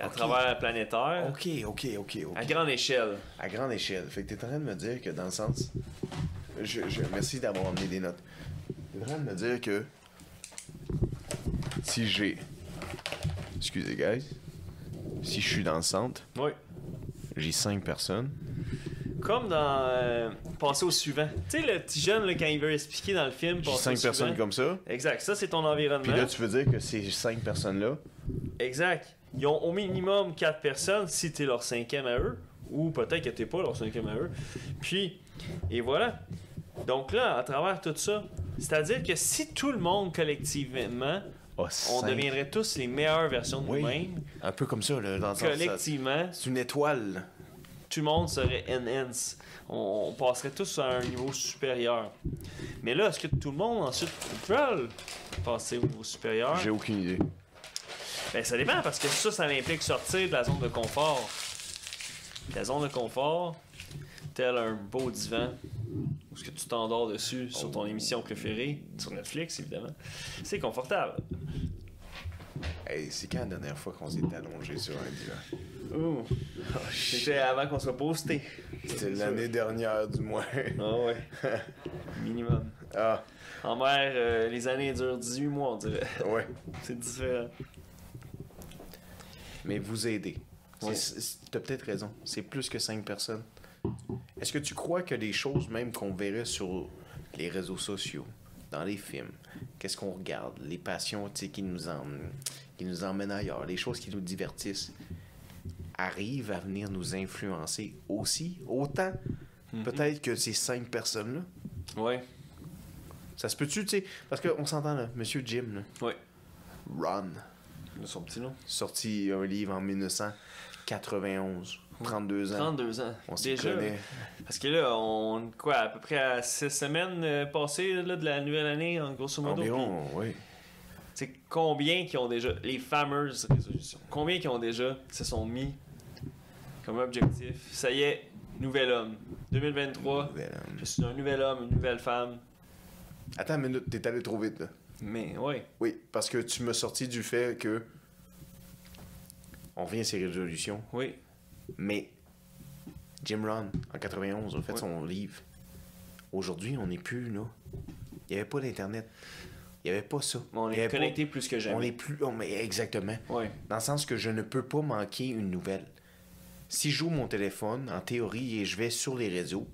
à travers planétaire, Ok, ok, ok, ok. à grande échelle. À grande échelle. Fait que t'es en train de me dire que dans le sens. Je, je- merci d'avoir amené des notes. T'es en train de me dire que. Si j'ai. Excusez, guys. Si je suis dans le centre, Oui. j'ai cinq personnes. Comme dans euh, Passer au suivant. Tu sais, le petit jeune, là, quand il veut expliquer dans le film, J'ai cinq personnes suivant. comme ça. Exact. Ça, c'est ton Puis environnement. là, tu veux dire que ces cinq personnes-là. Exact. Ils ont au minimum 4 personnes si t'es leur cinquième à eux. Ou peut-être que t'es pas leur cinquième à eux. Puis, et voilà. Donc là, à travers tout ça, c'est-à-dire que si tout le monde collectivement, Oh, on deviendrait tous les meilleures versions de Oui. nous-mêmes, Un peu comme ça, là, dans collectivement, C'est une étoile. tout le monde serait enhance. On, on passerait tous à un niveau supérieur. Mais là, est-ce que tout le monde ensuite peut passer au niveau supérieur? J'ai aucune idée. Ben, ça dépend parce que ça, ça implique sortir de la zone de confort. La zone de confort, tel un beau divan, où ce que tu t'endors dessus sur ton émission préférée, sur Netflix évidemment, c'est confortable. Hey, c'est quand la dernière fois qu'on s'est allongé sur un divan? Ouh. C'était avant qu'on soit posté. C'était l'année dernière, du moins. Ah ouais. [laughs] Minimum. ah, En mer, euh, les années durent 18 mois, on dirait. ouais. [laughs] C'est différent. Mais vous aidez. C'est- Oui. c'est- T'as peut-être raison. C'est plus que cinq personnes. Est-ce que tu crois que des choses même qu'on verrait sur les réseaux sociaux, dans les films, qu'est-ce qu'on regarde, les passions tu qui nous, en, qui nous emmènent ailleurs, les choses qui nous divertissent, arrivent à venir nous influencer aussi, autant peut-être que ces cinq personnes-là? Ouais. Ça se peut-tu, tu sais? Parce qu'on s'entend là, Monsieur Jim, là, Ouais. Ron. Son petit nom. Sorti un livre en 1991. 32 ans. 32 ans. On s'y connaît. Parce que là, on. Quoi, à peu près à 6 semaines euh, passées là, de la nouvelle année, en grosso modo. Environ, oui. C'est combien qui ont déjà. Les fameuses résolutions. Combien qui ont déjà se sont mis comme objectif. Ça y est, nouvel homme. 2023. Nouvel homme. Je suis un nouvel homme, une nouvelle femme. Attends une minute, t'es allé trop vite, là. Mais ouais. Oui, parce que tu m'as sorti du fait que. On revient à ses résolutions. Oui. Mais Jim Rohn, en 91, a fait son livre. Aujourd'hui, on n'est plus là. Il n'y avait pas d'Internet. Il n'y avait pas ça. On est pas- connecté plus que jamais. On est plus. oh, mais exactement. Ouais. Dans le sens que je ne peux pas manquer une nouvelle. Si j'ouvre mon téléphone, en théorie, et je vais sur les réseaux,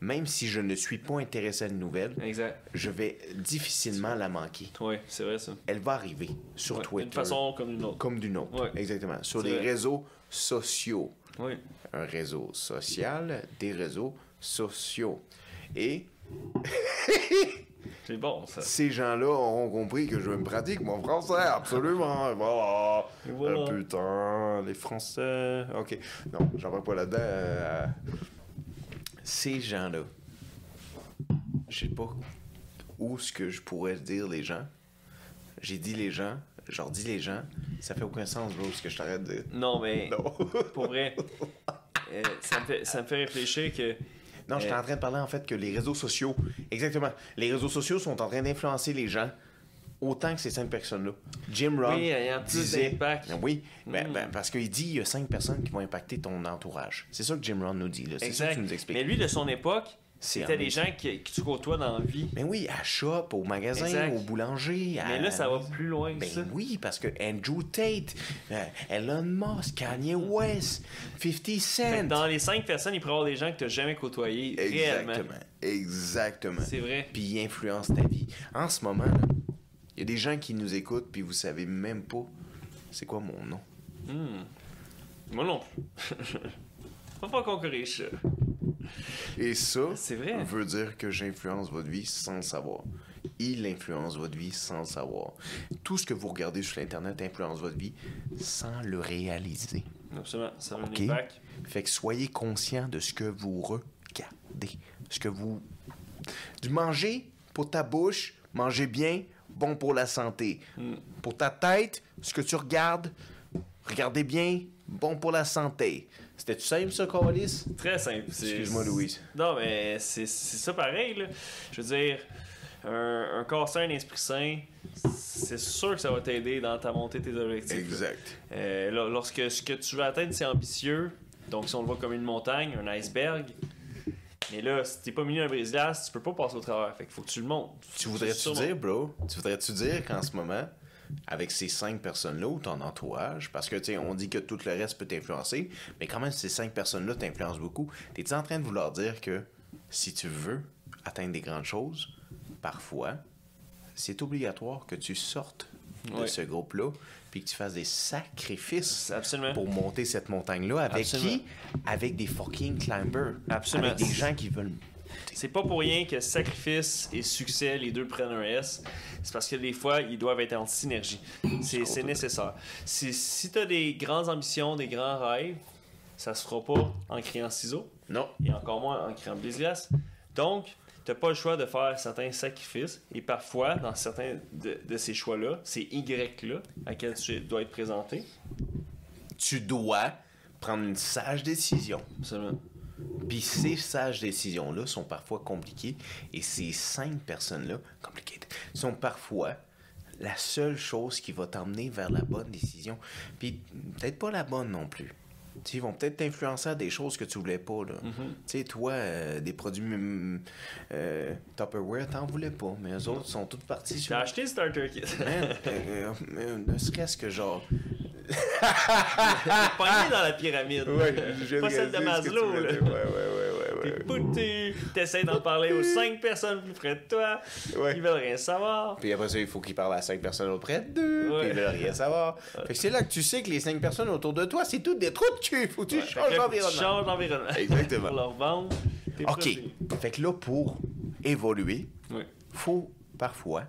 même si je ne suis pas intéressé à une nouvelle, Exact. je vais difficilement la manquer. Ouais, c'est vrai ça. Elle va arriver sur Ouais, Twitter. D'une façon comme d'une autre. Comme d'une autre. Ouais. Exactement. Sur les vrai. réseaux sociaux. Oui. Un réseau social, des réseaux sociaux. Et [laughs] C'est bon ça. ces gens-là auront compris que je me pratique mon français, absolument. [laughs] Voilà. Voilà. Euh, putain, les Français. Ok. Non, j'en vais pas là-dedans. Ces gens-là, je sais pas où ce que je pourrais dire les gens. J'ai dit les gens, je leur dis les gens. Ça fait aucun sens, bro, ce que je t'arrête de dire. Non, mais [laughs] Non. pour vrai, euh, ça, me fait, ça me fait réfléchir que. Non, j'étais Euh, en train de parler en fait que les réseaux sociaux, exactement, les réseaux sociaux sont en train d'influencer les gens autant que ces cinq personnes-là. Jim Rohn Oui, disait, d'impact. oui, ben, Mm. ben, parce qu'il dit il y a cinq personnes qui vont impacter ton entourage. C'est ça que Jim Rohn nous dit. C'est ça que tu nous expliques. Mais lui, de son époque, c'était des gens qui, que tu côtoies dans la vie. Ben oui, à shop, au magasin, Exact. au boulanger. à- Mais là, ça va plus loin que Ben ça. oui, parce que Andrew Tate, euh, Elon Musk, Kanye West, 50 Fait que Cent. dans les cinq personnes, il pourrait y avoir des gens que tu n'as jamais côtoyés réellement. Exactement. Exactement. C'est vrai. puis il influence ta vie. En ce moment, là, il y a des gens qui nous écoutent, puis vous savez même pas c'est quoi mon nom. Hmm. Moi non plus. [laughs] Faut pas qu'on corrige ça. Et ça vrai. veut dire que j'influence votre vie sans le savoir. Il influence votre vie sans le savoir. Tout ce que vous regardez sur l'Internet influence votre vie sans le réaliser. Absolument. Ça a Ok? un impact. Fait que soyez conscient de ce que vous regardez. Ce que vous... Du manger pour ta bouche, manger bien, bon pour la santé. Pour ta tête, ce que tu regardes, regardez bien, bon pour la santé. C'était-tu simple, ça, Carlis? Très simple. Excuse-moi, Louise. Non, mais c'est ça pareil. Là. Je veux dire, un, un corps sain, un esprit sain, c'est sûr que ça va t'aider dans ta montée de tes objectifs. Exact. Euh, lorsque ce que tu veux atteindre, c'est ambitieux, donc si on le voit comme une montagne, un iceberg, mais là, si t'es pas milieu d'un brise-glace, tu peux pas passer au travers. Fait qu'il faut que tu le montes. Tu voudrais-tu dire, bro, tu voudrais-tu dire qu'en ce moment, avec ces cinq personnes-là ou ton entourage, parce que, tu sais, on dit que tout le reste peut t'influencer, mais quand même, ces cinq personnes-là t'influencent beaucoup, t'es-tu en train de vouloir dire que si tu veux atteindre des grandes choses, parfois, c'est obligatoire que tu sortes de Ouais. ce groupe-là, puis que tu fasses des sacrifices Absolument. pour monter cette montagne-là. Avec Absolument. qui? Avec des fucking climbers. Absolument. Avec des gens qui veulent... C'est pas pour rien que sacrifice et succès, les deux prennent un S. C'est parce que des fois, ils doivent être en synergie. C'est nécessaire. Si, si tu as des grandes ambitions, des grands rêves, ça se fera pas en criant ciseaux Non. et encore moins en criant brise-glace. Donc, tu pas le choix de faire certains sacrifices et parfois, dans certains de, de ces choix-là, c'est Y-là à quel tu dois être présenté. Tu dois prendre une sage décision. Absolument. Puis ces sages décisions-là sont parfois compliquées et ces cinq personnes-là, complicated, sont parfois la seule chose qui va t'emmener vers la bonne décision. Puis peut-être pas la bonne non plus. Ils vont peut-être t'influencer à des choses que tu voulais pas. Là. Tu sais, toi, euh, des produits mm, euh, Tupperware, t'en voulais pas, mais eux autres sont toutes partis J'ai sur... acheté le Starter Kit. Euh, euh, euh, ne serait-ce que genre... [laughs] Pogné dans la pyramide. pas celle de Maslow. là. Ouais, ouais, ouais, ouais, T'es pouté, t'essaies d'en parler aux cinq personnes plus près de toi, Ouais. ils veulent rien savoir. Puis après ça, il faut qu'il parle à cinq personnes auprès de deux. Ouais. Puis ils veulent rien savoir. Fait que c'est là que tu sais que les cinq personnes autour de toi, c'est toutes des trous de cul. Faut que tu changes là, faut que tu d'environnement. changes d'environnement. Exactement. Pour leur vendre OK. produits. Fait que là, pour évoluer, faut parfois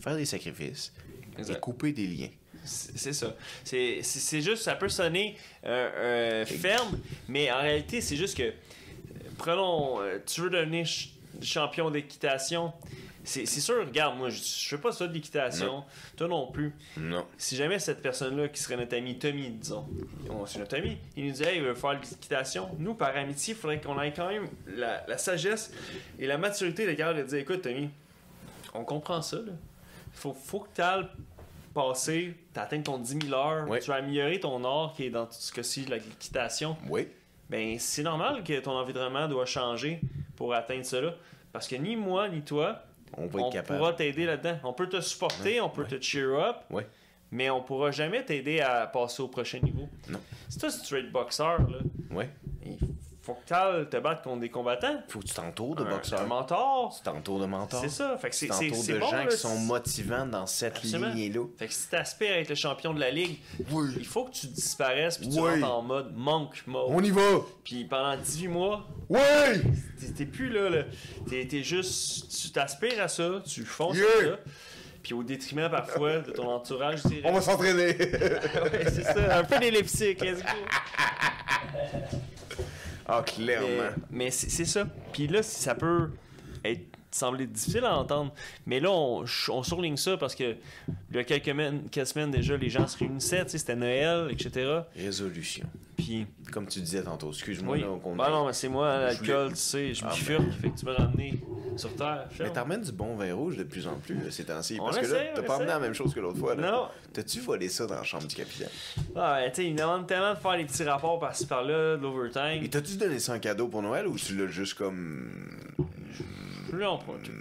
faire des sacrifices et couper des liens. C'est ça. C'est- juste, ça peut sonner euh, euh, ferme, mais en réalité, c'est juste que, prenons, euh, tu veux devenir ch- champion d'équitation, c'est c'est sûr, regarde, moi, je, je fais pas ça de l'équitation, toi non plus. Non. Si jamais cette personne-là, qui serait notre ami Tommy, disons, on- c'est notre ami, il nous dit, hey, il veut faire l'équitation, nous, par amitié, il faudrait qu'on ait quand même la, la sagesse et la maturité de de dire, écoute, Tommy, on comprend ça, là. Faut, faut que tu ailles passer, t'atteignes ton 10 000 heures, tu vas améliorer ton art qui est dans tout ce cas-ci, de l'équitation. Oui. Ben, c'est normal que ton environnement doit changer pour atteindre cela. Parce que ni moi, ni toi, On va pourra t'aider là-dedans. On peut te supporter, on peut te cheer up, Ouais. mais on pourra jamais t'aider à passer au prochain niveau. Non. Si toi, straight boxeur, là, Ouais. Il faut que tu ailles te battre contre des combattants. Faut que tu t'entoures de boxeurs. Un mentor. Tu t'entoures de mentors. C'est ça. Fait que c'est c'est- de bon, gens là, qui sont motivants dans cette lignée-là. Fait que si t'aspires à être le champion de la ligue, Oui. il faut que tu disparaisses puis tu Oui. rentres en mode monk mode. On y va! Puis pendant 18 mois, Oui! t'es- plus là. là. T'es t'es juste. Tu t'aspires à ça, tu fonces Yeah. à ça. Puis au détriment parfois de ton entourage, dirais. On va s'entraîner! [laughs] ouais, c'est ça. Un peu [laughs] d'épileptique, let's go. [laughs] ah, clairement. mais c'est ça. Puis là, ça peut être sembler difficile à entendre. Mais là, on, on surligne ça parce que il y a quelques, men- quelques semaines déjà, les gens se réunissaient, c'était Noël, etc. Résolution. Puis, Comme tu disais tantôt, excuse-moi. oui. Bah non, mais c'est moi, l'alcool, tu sais, je Ah, bifurque, fait que tu m'as ramené sur terre. Mais Ferme. t'emmènes du bon vin rouge de plus en plus là, ces temps-ci. On Parce que essaie, là, t'as on pas amené la même chose que l'autre fois. Là. Non. T'as-tu volé ça dans la chambre du capitaine? Ah, ouais, tu sais, il me demande tellement de faire les petits rapports par-ci par-là, de l'overtime. Et t'as-tu donné ça en cadeau pour Noël ou tu l'as juste comme. Je lui en prends tout.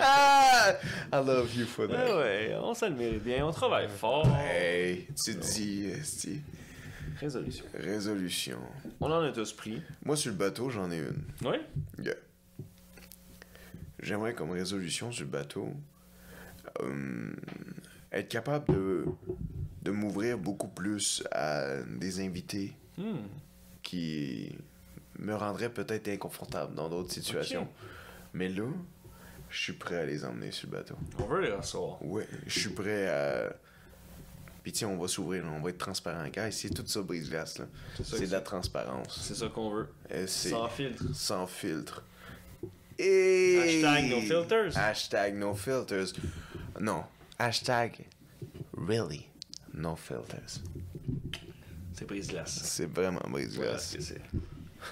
Ah! I love you for Ouais, that. ouais, on se le mérite bien, on travaille fort. Hey, tu dis, esti, Résolution. résolution. On en a tous pris. Moi, sur le bateau, j'en ai une. Oui? Yeah. J'aimerais comme résolution sur le bateau euh, être capable de, de m'ouvrir beaucoup plus à des invités Hmm. qui me rendraient peut-être inconfortable dans d'autres situations. Ok. Mais là, je suis prêt à les emmener sur le bateau. On veut les recevoir. Ouais, je suis prêt à. Puis tiens, on va s'ouvrir, on va être transparent. Guys, c'est tout ça, brise-glace. là. C'est de la transparence. C'est ça qu'on veut. Euh, Sans filtre. sans filtre. Et... Hashtag no filters. Hashtag no filters. Non. Hashtag really no filters. C'est brise-glace. C'est vraiment Voilà brise-glace. ce que c'est.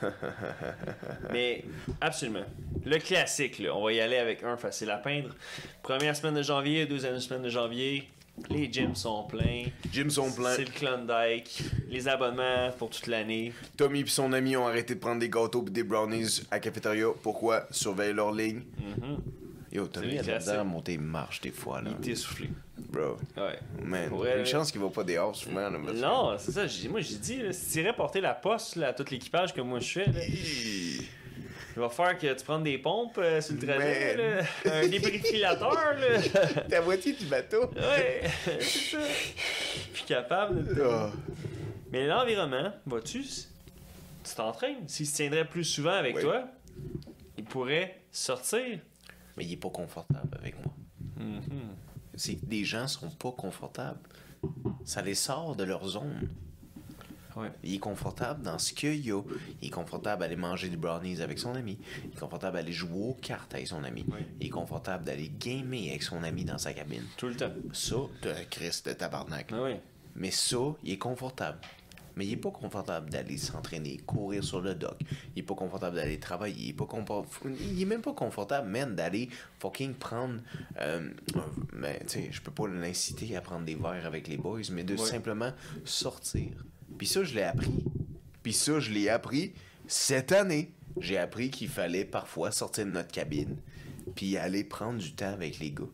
[laughs] Mais absolument. Le classique, là, on va y aller avec un facile à peindre. Première semaine de janvier, deuxième semaine de janvier, les gyms sont pleins. Gyms sont pleins. C'est le Klondike. Les abonnements pour toute l'année. Tommy et son ami ont arrêté de prendre des gâteaux et des brownies à cafétéria. Pourquoi? Surveille leur ligne. Mhm. Yo, misère à classiques. monter marche des fois, là. Il était essoufflé. Bro. Ouais. Man, une chance qu'il va pas dehors souvent, là, Non, c'est ça. Moi, j'ai dit, là, si tu irais porter la poste là, à tout l'équipage que moi je fais, là, il va faire que tu prennes des pompes euh, sur le trajet, là, un [laughs] débrifilateur. Là. À moitié du bateau. Ouais, c'est ça. Je suis capable de. Ah. Mais l'environnement, vois-tu, tu t'entraînes. S'il se tiendrait plus souvent avec toi, il pourrait sortir. Mais il est pas confortable avec moi. C'est que des gens sont pas confortables. Ça les sort de leur zone. Ouais. Il est confortable dans ce qu'il y a. Il est confortable d'aller manger des brownies avec son ami. Il est confortable d'aller jouer aux cartes avec son ami. Il est confortable d'aller gamer avec son ami dans sa cabine. Tout le temps. Ça, de Christ de tabarnak. Ah. Mais ça, il est confortable. Mais il est pas confortable d'aller s'entraîner, courir sur le dock. Il est pas confortable d'aller travailler. Il est pas Il est même pas confortable, man, d'aller fucking prendre. euh, mais tu sais, je peux pas l'inciter à prendre des verres avec les boys, mais de Ouais. simplement sortir. Puis ça, je l'ai appris. Puis ça, je l'ai appris cette année. J'ai appris qu'il fallait parfois sortir de notre cabine puis aller prendre du temps avec les gars.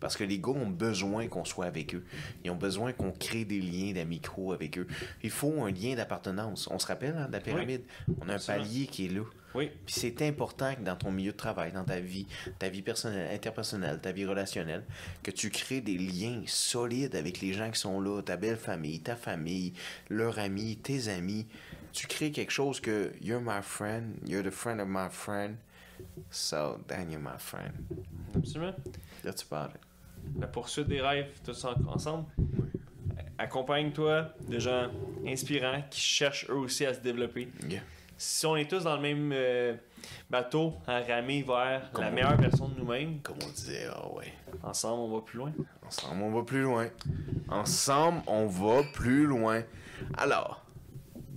Parce que les gars ont besoin qu'on soit avec eux. Ils ont besoin qu'on crée des liens d'amicro avec eux. Il faut un lien d'appartenance. On se rappelle hein, de la pyramide? On a un Absolument. palier qui est là. Oui. Puis c'est important que dans ton milieu de travail, dans ta vie, ta vie personnelle, interpersonnelle, ta vie relationnelle, que tu crées des liens solides avec les gens qui sont là, ta belle famille, ta famille, leurs amis, tes amis. Tu crées quelque chose que you're my friend, you're the friend of my friend, so then you're my friend. Absolument. That's about it. La poursuite des rêves, tous en- ensemble. accompagne-toi de gens inspirants qui cherchent eux aussi à se développer. Yeah. Si on est tous dans le même euh, bateau à ramer vers Comme la meilleure version de nous-mêmes, Comme on disait, ah ouais. ensemble, on va plus loin. Ensemble, on va plus loin. Ensemble, on va plus loin. Alors,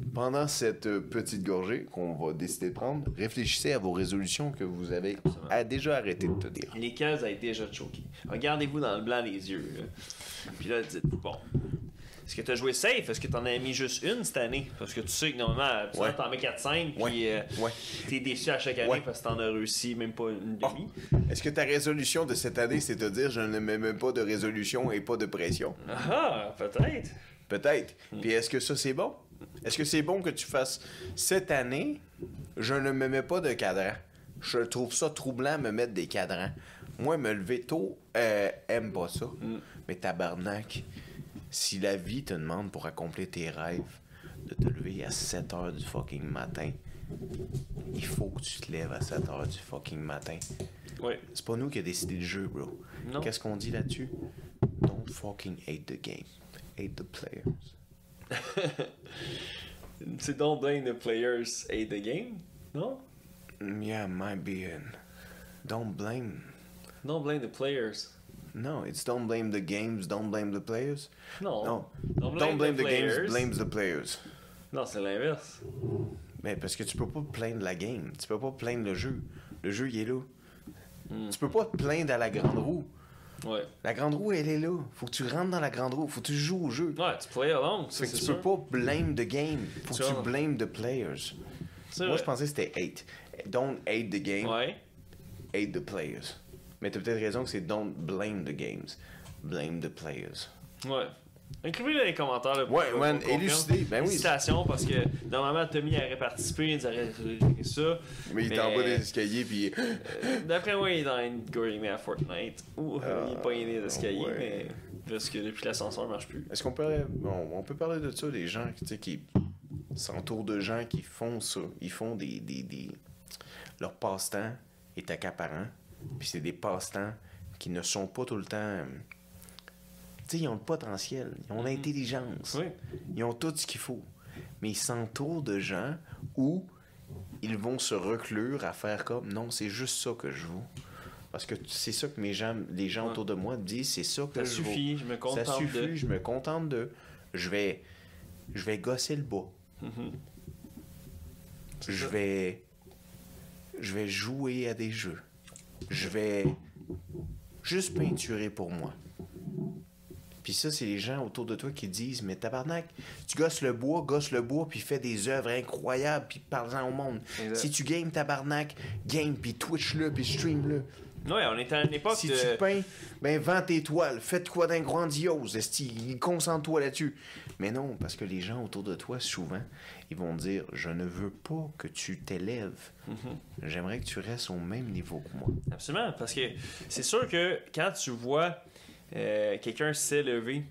pendant cette euh, petite gorgée qu'on va décider de prendre, réfléchissez à vos résolutions que vous avez a déjà arrêté de tenir. Lesquels vous avez déjà choqué. Regardez-vous dans le blanc des yeux. là. Puis là, dites, bon, est-ce que tu as joué safe? Est-ce que tu en as mis juste une cette année? Parce que tu sais que normalement, tu Ouais. en mets 4-5, puis Ouais. euh, Ouais. t'es déçu à chaque année parce que t'en as réussi même pas une Oh. demi. Est-ce que ta résolution de cette année, c'est de dire je ne mets même pas de résolution et pas de pression? Ah, peut-être. Peut-être. Puis est-ce que ça, c'est bon? Est-ce que c'est bon que tu fasses cette année, je ne me mets pas de cadran? Je trouve ça troublant me mettre des cadrans. Moi, me lever tôt, euh, aime pas ça. Mais tabarnak, si la vie te demande pour accomplir tes rêves de te lever à 7 heures du fucking matin, il faut que tu te lèves à 7 heures du fucking matin. Oui. C'est pas nous qui a décidé le jeu, bro. Non. Qu'est-ce qu'on dit là-dessus? Don't fucking hate the game. Hate the players. [laughs] C'est don't blame the players hate the game, non? Mm, Yeah, might be in. Don't blame. Don't blame the players. No, it's don't blame the games, don't blame the players. Non. No. Don't Don't blame, the, players. games, blames the players. Non, c'est l'inverse. Mais parce que tu peux pas plaindre la game. Tu peux pas plaindre le jeu. Le jeu, il est là. Hmm. Tu peux pas te plaindre à la grande roue. Ouais. La grande roue, elle est là. Faut que tu rentres dans la grande roue. Faut que tu joues au jeu. Ouais, tu play along, Fait que tu sûr. peux pas blame the game. Faut que tu blame the players. Moi, vrai. je pensais que c'était hate. Don't hate the game, Ouais. hate the players. Mais t'as peut-être raison que c'est don't blame the games, blame the players. Ouais. Écrivez dans les commentaires. Là, pour- Ouais, man, élucidez. Ben oui. Parce que normalement, Tommy aurait participé, il aurait fait ça. Mais il est en bas des escaliers, puis Euh, D'après moi, il est dans une game à Fortnite. Ou euh, il est pas aidé d'escalier, ouais. mais parce que depuis l'ascenseur marche plus. Est-ce qu'on peut, on, on peut parler de ça, des gens qui s'entourent de gens qui font ça. Ils font des. des, des... Leur passe-temps est accaparant. Puis c'est des passe-temps qui ne sont pas tout le temps. Ils ont le potentiel, ils ont l'intelligence. Oui. Ils ont tout ce qu'il faut. Mais ils s'entourent de gens où ils vont se reclure à faire comme non, c'est juste ça que je veux. Parce que c'est ça que mes gens, les gens autour de moi disent, c'est ça que Ça je veux. suffit, je me contente Ça suffit, de. je me contente de. Je vais, je vais gosser le bois. Mhm. Je ça. vais, je vais jouer à des jeux. Je vais juste peinturer pour moi. Puis ça, c'est les gens autour de toi qui disent Mais tabarnak, tu gosses le bois, gosse le bois, puis fais des œuvres incroyables, puis parle-en au monde. Exact. Si tu games tabarnak, game, puis Twitch-le, puis stream-le. Ouais, on est à une époque Si de. tu peins, ben vends tes toiles, fais quoi d'un grandiose, esti, concentre-toi là-dessus. Mais non, parce que les gens autour de toi, souvent, ils vont dire Je ne veux pas que tu t'élèves. Mm-hmm. J'aimerais que tu restes au même niveau que moi. Absolument, parce que c'est sûr que quand tu vois euh, quelqu'un s'élever,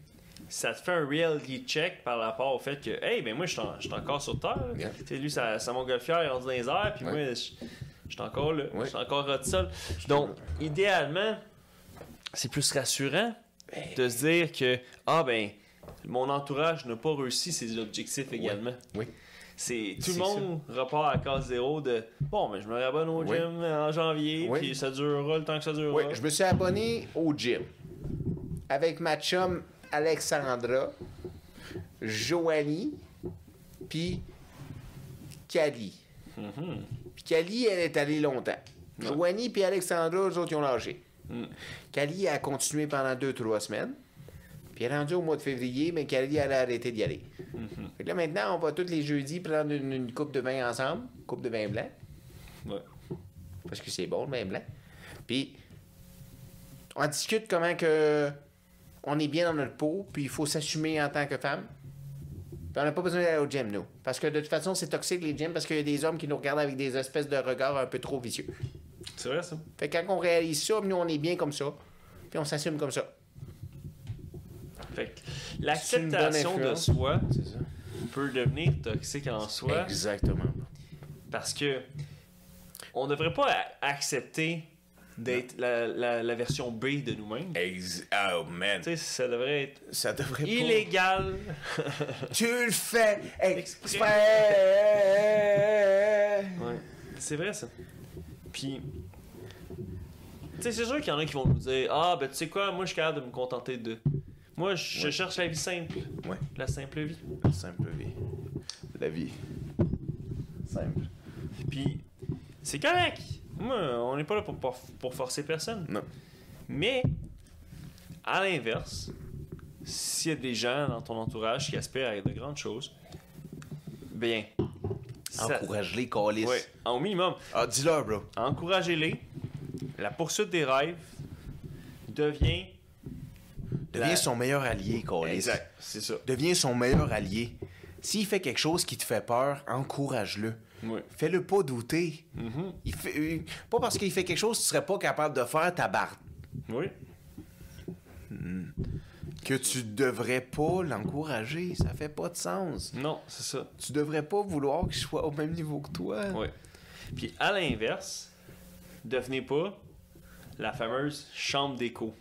ça te fait un reality check par rapport au fait que, hey, ben moi, je suis en- encore sur Terre. Yeah. Tu sais, lui, sa, sa montgolfière est rendue dans les airs, puis Ouais. moi, je suis encore là. Ouais. Je suis encore sol. Donc, idéalement, c'est plus rassurant de se dire que, ah, ben, mon entourage n'a pas réussi ses objectifs également. Oui. C'est tout le monde repart à case zéro de bon mais je me rabonne au Oui. gym en janvier Oui. puis ça durera le temps que ça durera. Oui, je me suis abonné au gym avec ma chum Alexandra, Joanie, puis Cali. Puis Cali, elle est allée longtemps. Joanie puis Alexandra, eux autres, ils ont lâché. Mm. Cali a continué pendant deux, trois semaines. Puis elle est rendue au mois de février, mais Cali, elle a arrêté d'y aller. Fait que là, maintenant, on va tous les jeudis prendre une, une coupe de vin ensemble, coupe de vin blanc Ouais. parce que c'est bon le vin blanc. Puis on discute comment que on est bien dans notre peau, puis il faut s'assumer en tant que femme. Puis on n'a pas besoin d'aller au gym, nous. Parce que de toute façon, c'est toxique les gyms parce qu'il y a des hommes qui nous regardent avec des espèces de regards un peu trop vicieux. C'est vrai ça. Fait que quand on réalise ça, nous on est bien comme ça. Puis on s'assume comme ça. Fait que l'acceptation de soi ça. peut devenir toxique en soi Exactement. parce que on devrait pas accepter d'être la, la, la version B de nous-mêmes. Oh man. Tu sais, ça devrait être Ça devrait pas. illégal. [laughs] Tu le fais exprès. Ouais, c'est vrai ça. Puis, tu sais, c'est sûr qu'il y en a qui vont nous dire Ah, ben tu sais quoi, moi je suis capable de me contenter de. Moi, je Ouais. cherche la vie simple. Ouais. La simple vie. La simple vie. La vie. Simple. Puis, c'est correct. Moi, on n'est pas là pour, pour, pour forcer personne. Non. Mais à l'inverse, s'il y a des gens dans ton entourage qui aspirent à de grandes choses, bien. encourage-les, Calis. Ouais, au minimum, Ah, dis-leur, bro. encouragez-les. La poursuite des rêves devient. Deviens La- son meilleur allié, Calis. Exact, c'est ça. Deviens son meilleur allié. S'il fait quelque chose qui te fait peur, encourage-le. Fais-le pas douter. Mhm. Il fait, euh, pas parce qu'il fait quelque chose que tu serais pas capable de faire ta barre. Oui. Que tu devrais pas l'encourager. Ça fait pas de sens. Non, c'est ça. Tu devrais pas vouloir qu'il soit au même niveau que toi. Oui. Puis à l'inverse, devenez pas la fameuse chambre d'écho.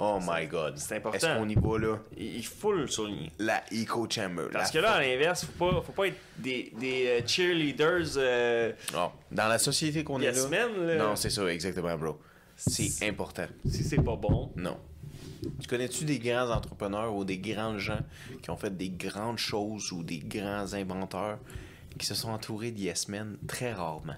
Oh my god. C'est important. Est-ce qu'on y va là? Il faut le souligner. La eco chamber. Parce que là, à l'inverse, faut pas, faut pas être des, des euh, cheerleaders euh, Non, dans la société qu'on est là. men, là. Non, c'est ça, exactement, bro. C'est important. si c'est pas bon. Non. Tu connais-tu des grands entrepreneurs ou des grands gens qui ont fait des grandes choses ou des grands inventeurs qui se sont entourés de yes men très rarement?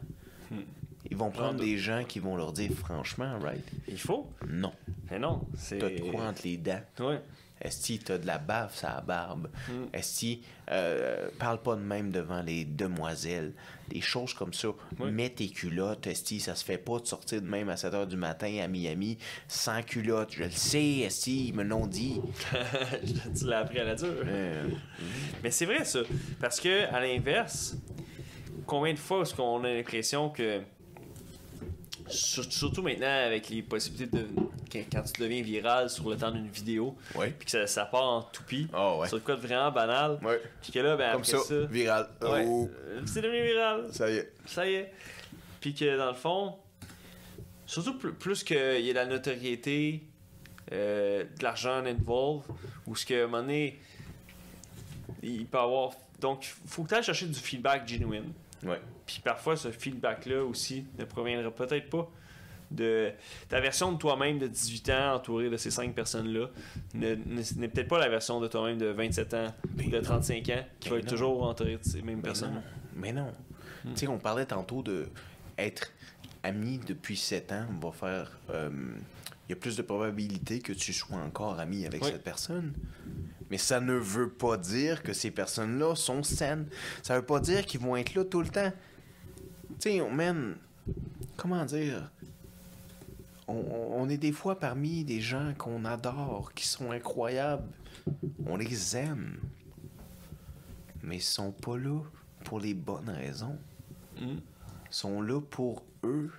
Ils vont prendre des gens qui vont leur dire franchement, right? Il faut. Non. Mais non, c'est. T'as de quoi entre les dents? Ouais. Esti, t'as de la bave la barbe. Mm. Esti, euh, parle pas de même devant les demoiselles. Des choses comme ça. Oui. Mets tes culottes, Esti. Ça se fait pas de sortir de même à 7 h du matin à Miami sans culotte. Je le sais, Esti, ils me l'ont dit. [laughs] tu l'as appris à la dure. Euh, Mais c'est vrai ça. Parce que, à l'inverse, combien de fois est-ce qu'on a l'impression que. Sur- Surtout maintenant avec les possibilités de. Quand, tu deviens viral sur le temps d'une vidéo, ouais. puis que ça, ça part en toupie, Ah ouais. sur le quoi de vraiment banal, Ouais. puis que là, ben Comme après ça, ça. viral. ouais, Oh, euh, c'est devenu viral. ça y est. Ça y est. Puis que dans le fond, surtout plus, plus qu'il y a de la notoriété, euh, de l'argent involved, ou ce que à un moment donné, il peut avoir. Donc, faut que tu ailles chercher du feedback genuine. Ouais. Puis parfois, ce feedback-là aussi ne proviendra peut-être pas de ta version de toi-même de 18 ans entouré de ces cinq personnes-là ne- ne- n'est peut-être pas la version de toi-même de 27 ans ou de 35 ans qui va être non. toujours entouré de ces mêmes personnes. non. Mais non. Tu sais, on parlait tantôt de être ami depuis 7 ans va faire. euh, Il y a plus de probabilité que tu sois encore ami avec Oui. cette personne. Mais ça ne veut pas dire que ces personnes-là sont saines. Ça veut pas dire qu'ils vont être là tout le temps. Tu sais, on man, comment dire on, est des fois parmi des gens qu'on adore, qui sont incroyables. On les aime. Mais ils sont pas là pour les bonnes raisons. Mm. Ils sont là pour eux.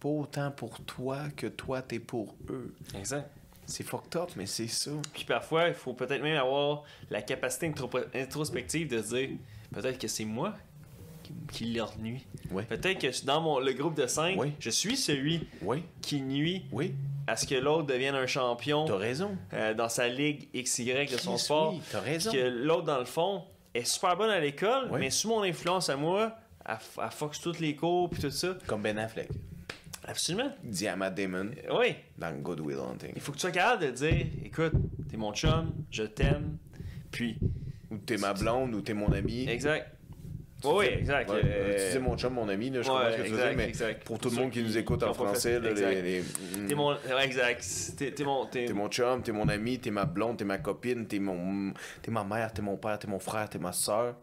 Pas autant pour toi que toi t'es pour eux. Exact. C'est fucked up, mais c'est ça. Puis parfois, il faut peut-être même avoir la capacité intro- introspective de se dire peut-être que c'est moi qui, qui leur nuit. Peut-être que dans mon, le groupe de 5, Oui. je suis celui Oui, qui nuit à ce que l'autre devienne un champion t'as raison. euh, dans sa ligue XY de son sport. t'as raison. que l'autre, dans le fond, est super bonne à l'école, mais sous mon influence à moi, elle, f- elle foxe toutes les cours puis tout ça. Comme Ben Affleck. Absolument. Matt Damon Euh, Oui. dans Good Will Hunting. Il faut que tu sois capable de dire écoute, t'es mon chum, je t'aime. Puis, Ou t'es ma blonde, ou t'es mon ami. exact. Tu Oui, exact. Ouais, Euh, Tu dis mon chum, mon ami, là, je ouais, comprends ce que tu dire, mais exact. pour tout le monde qui nous écoute en français, là, exact. les, les- T'es mon. exact. T'es mon. T'es mon chum, t'es mon ami, t'es ma blonde, t'es ma copine, t'es mon, t'es ma mère, t'es mon père, t'es mon frère, t'es ma soeur.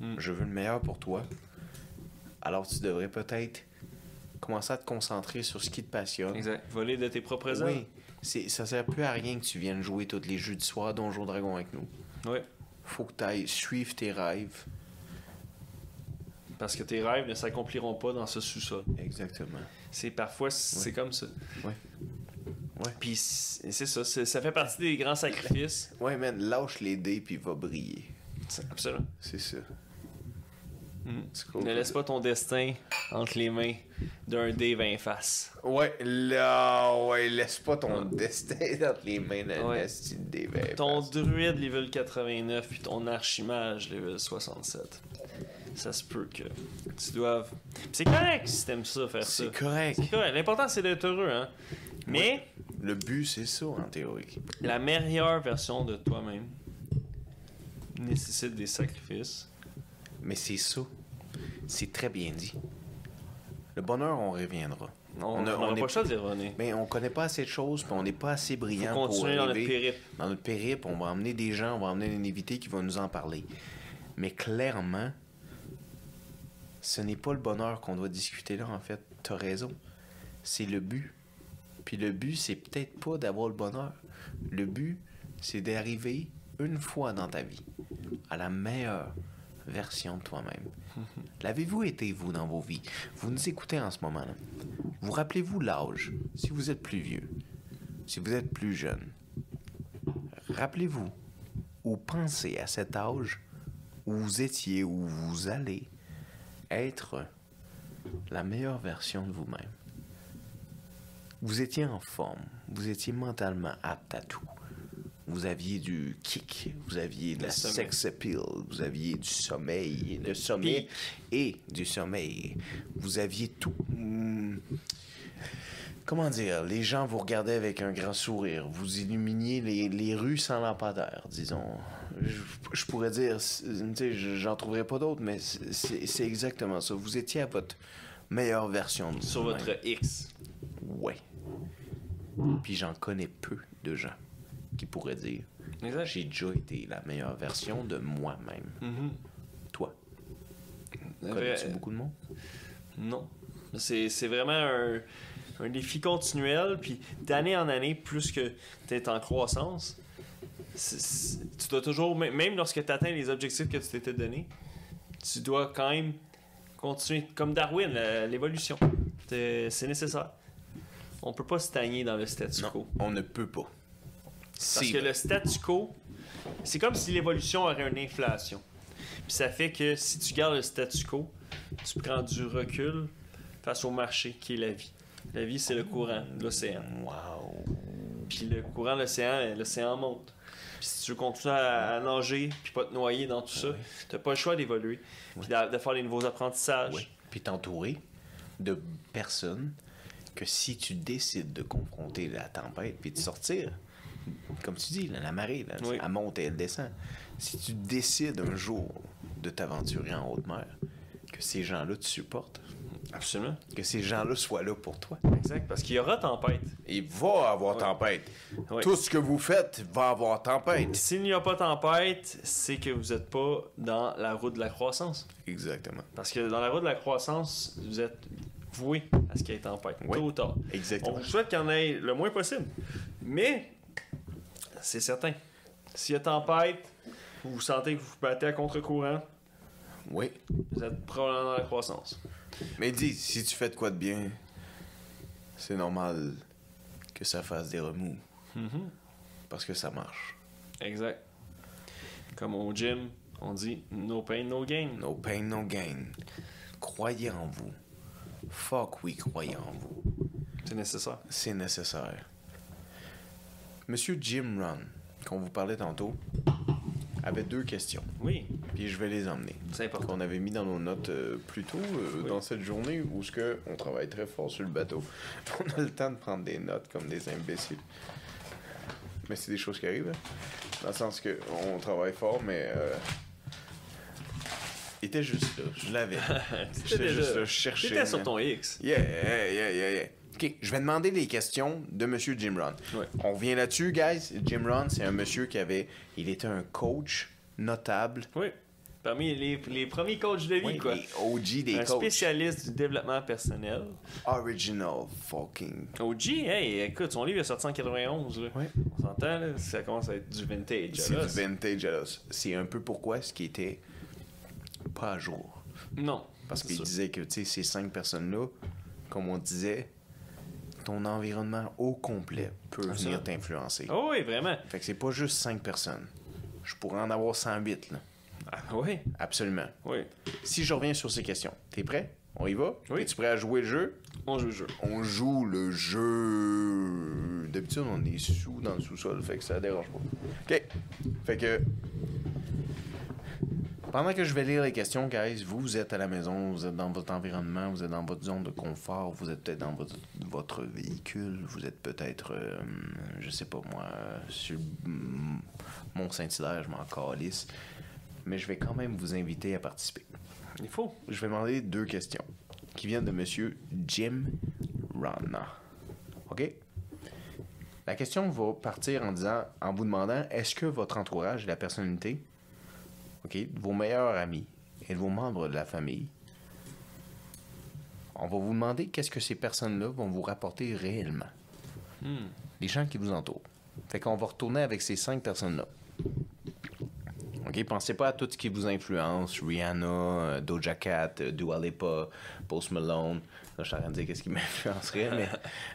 Mm. Je veux le meilleur pour toi. Alors tu devrais peut-être commencer à te concentrer sur ce qui te passionne. Exact. Voler de tes propres œuvres. Oui, c'est, ça sert plus à rien que tu viennes jouer tous les jeux du soir Donjon Dragon avec nous. Oui. Faut que tu ailles suivre tes rêves. Parce que tes rêves ne s'accompliront pas dans ce sous-sol. Exactement. C'est parfois, c'est comme ça. Ouais. Ouais. Puis c'est ça. Ça fait partie des grands sacrifices. Ouais, man, lâche les dés puis va briller. Absolument. C'est ça. C'est cool. Ne laisse pas ton destin entre les mains d'un Dave en face. Ouais, là, ouais, laisse pas ton destin [laughs] dans les mains d'un Ouais. esti de débat. Ton druide level 89 puis ton archimage level 67. Ça se peut que tu doives. C'est correct si t'aimes ça, faire ça. C'est correct. C'est correct. L'important c'est d'être heureux, hein. Mais Le but, c'est ça, en théorie. la meilleure version de toi-même nécessite des sacrifices. Mais c'est ça. C'est très bien dit. Le bonheur, on reviendra. On On n'a pas choix d'y revenir. Mais on connaît pas assez de choses, puis on n'est pas assez brillant pour continuer dans notre périple. dans notre périple. On va emmener des gens, on va emmener un invité qui va nous en parler. Mais clairement, ce n'est pas le bonheur qu'on doit discuter là, en fait. T'as raison. C'est le but. Puis le but, c'est peut-être pas d'avoir le bonheur. Le but, c'est d'arriver une fois dans ta vie à la meilleure version de toi-même. [laughs] L'avez-vous été, vous, dans vos vies? Vous nous écoutez en ce moment-là. Vous rappelez-vous l'âge, si vous êtes plus vieux, si vous êtes plus jeune. Rappelez-vous ou pensez à cet âge où vous étiez, où vous allez être la meilleure version de vous-même. Vous étiez en forme, vous étiez mentalement apte à tout. Vous aviez du kick, vous aviez de la sommeil. sex appeal, vous aviez du sommeil, le sommeil et du sommeil. Vous aviez tout. Hmm. Comment dire, les gens vous regardaient avec un grand sourire. Vous illuminiez les, les rues sans lampadaire, disons. Je, je pourrais dire, j'en trouverais pas d'autres, mais c'est- exactement ça. Vous étiez à votre meilleure version de Sur votre X. Ouais. Puis j'en connais peu de gens qui pourraient dire j'ai déjà été la meilleure version de moi-même. Mhm. Toi, connais-tu beaucoup de monde? Non. C'est vraiment un, un défi continuel, puis d'année en année, plus que tu es en croissance, tu dois toujours, même- lorsque tu atteins les objectifs que tu t'étais donné, tu dois quand même continuer, comme Darwin, l'évolution. C'est nécessaire. On peut pas stagner dans le statu quo. Non, on ne peut pas. Parce que le statu quo, c'est comme si l'évolution aurait une inflation. Puis ça fait que si tu gardes le statu quo, tu prends du recul face au marché qui est la vie. La vie, c'est le courant de l'océan. Wow. Puis le courant de l'océan, l'océan monte. Puis si tu veux continuer à, à nager puis pas te noyer dans tout ça, Ouais. t'as pas le choix d'évoluer. Puis de, de faire des nouveaux apprentissages. Oui. Puis t'entourer de personnes que si tu décides de confronter la tempête puis de sortir, comme tu dis, là, la marée, là, Oui. elle monte et elle descend. Si tu décides un jour de t'aventurer en haute mer, que ces gens-là te supportent, Absolument. que ces gens-là soient là pour toi. Exact. Parce qu'il y aura tempête. Il va avoir Ouais. tempête. Ouais. Tout ce que vous faites va avoir tempête. S'il n'y a pas tempête, c'est que vous n'êtes pas dans la route de la croissance. Exactement. Parce que dans la route de la croissance, vous êtes voué à ce qu'il y ait tempête, tôt ou tard. On Exactement. vous souhaite qu'il y en ait le moins possible. Mais, c'est certain, s'il y a tempête, vous vous sentez que vous vous battez à contre-courant, Oui. vous êtes probablement dans la croissance. Mais dis, si tu fais de quoi de bien, c'est normal que ça fasse des remous. Mhm. Parce que ça marche. Exact. Comme au gym, on dit no pain, no gain. No pain, no gain. Croyez en vous. Fuck oui, croyez en vous. C'est nécessaire. C'est nécessaire. Monsieur Jim Run, qu'on vous parlait tantôt, avait deux questions. Oui, Puis je vais les emmener. c'est important. qu'on avait mis dans nos notes euh, plus tôt euh, Oui. dans cette journée où ce que on travaille très fort sur le bateau. [laughs] On a le temps de prendre des notes comme des imbéciles. Mais c'est des choses qui arrivent. hein. Dans le sens que on travaille fort, mais euh, il était juste là. Je l'avais. [laughs] J'étais juste là, je cherchais. T'étais sur ton X. Yeah, yeah, yeah, yeah, yeah. Ok, je vais demander les questions de Monsieur Jim Ron. Ouais. On revient là-dessus, guys. Jim Ron, c'est un monsieur qui avait, il était un coach notable. Oui. Parmi les, les premiers coachs de vie, Oui, quoi. les OG des Un coachs. spécialiste du développement personnel. Original fucking. OG, hey, écoute, son livre est sorti en 91. Là. Ouais. On s'entend, là, ça commence à être du vintage. C'est là. du vintage à l'os. C'est un peu pourquoi ce qui était pas à jour. Non. Parce qu'il disait que, tu sais, ces cinq personnes-là, comme on disait, ton environnement au complet peut venir t'influencer. Oh oui, vraiment. Fait que c'est pas juste cinq personnes. Je pourrais en avoir 108, là. Ah, oui, Absolument. oui. Si je reviens sur ces questions, t'es prêt? On y va? Oui. Es-tu prêt à jouer le jeu? On joue le jeu. On joue le jeu. D'habitude, on est sous dans le sous-sol, fait que ça dérange pas. OK. Fait que. Pendant que je vais lire les questions, guys, vous, vous êtes à la maison, vous êtes dans votre environnement, vous êtes dans votre zone de confort, vous êtes peut-être dans votre, votre véhicule, vous êtes peut-être, euh, je sais pas moi, sur le Mont Saint-Hilaire, je m'en calisse. Mais je vais quand même vous inviter à participer. Il faut. Je vais demander deux questions qui viennent de monsieur Jim Rana. OK? La question va partir en disant, en vous demandant, est-ce que votre entourage et la personnalité, OK, vos meilleurs amis et vos membres de la famille, on va vous demander qu'est-ce que ces personnes-là vont vous rapporter réellement. Hmm. Les gens qui vous entourent. Fait qu'on va retourner avec ces cinq personnes-là. OK, pensez pas à tout ce qui vous influence, Rihanna, euh, Doja Cat, euh, Dua Lipa, Post Malone. Là, je suis en train de dire qu'est-ce qui [laughs] m'influencerait, mais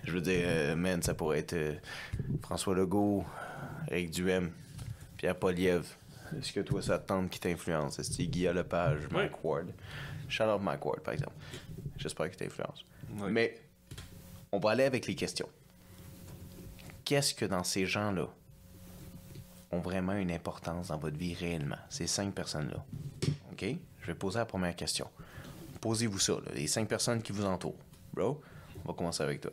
je veux dire, euh, man, ça pourrait être euh, François Legault, Eric Duhem, Pierre Poliev. Est-ce que toi, ça te tente qui t'influence? Est-ce que c'est Guillaume Lepage, Oui. Mike Ward? Out Mike Ward, par exemple. J'espère qu'il t'influence. Oui. Mais on va aller avec les questions. Qu'est-ce que dans ces gens-là ont vraiment une importance dans votre vie réellement? Ces cinq personnes-là. OK? Je vais poser la première question. Posez-vous ça, là, les cinq personnes qui vous entourent. Bro, on va commencer avec toi.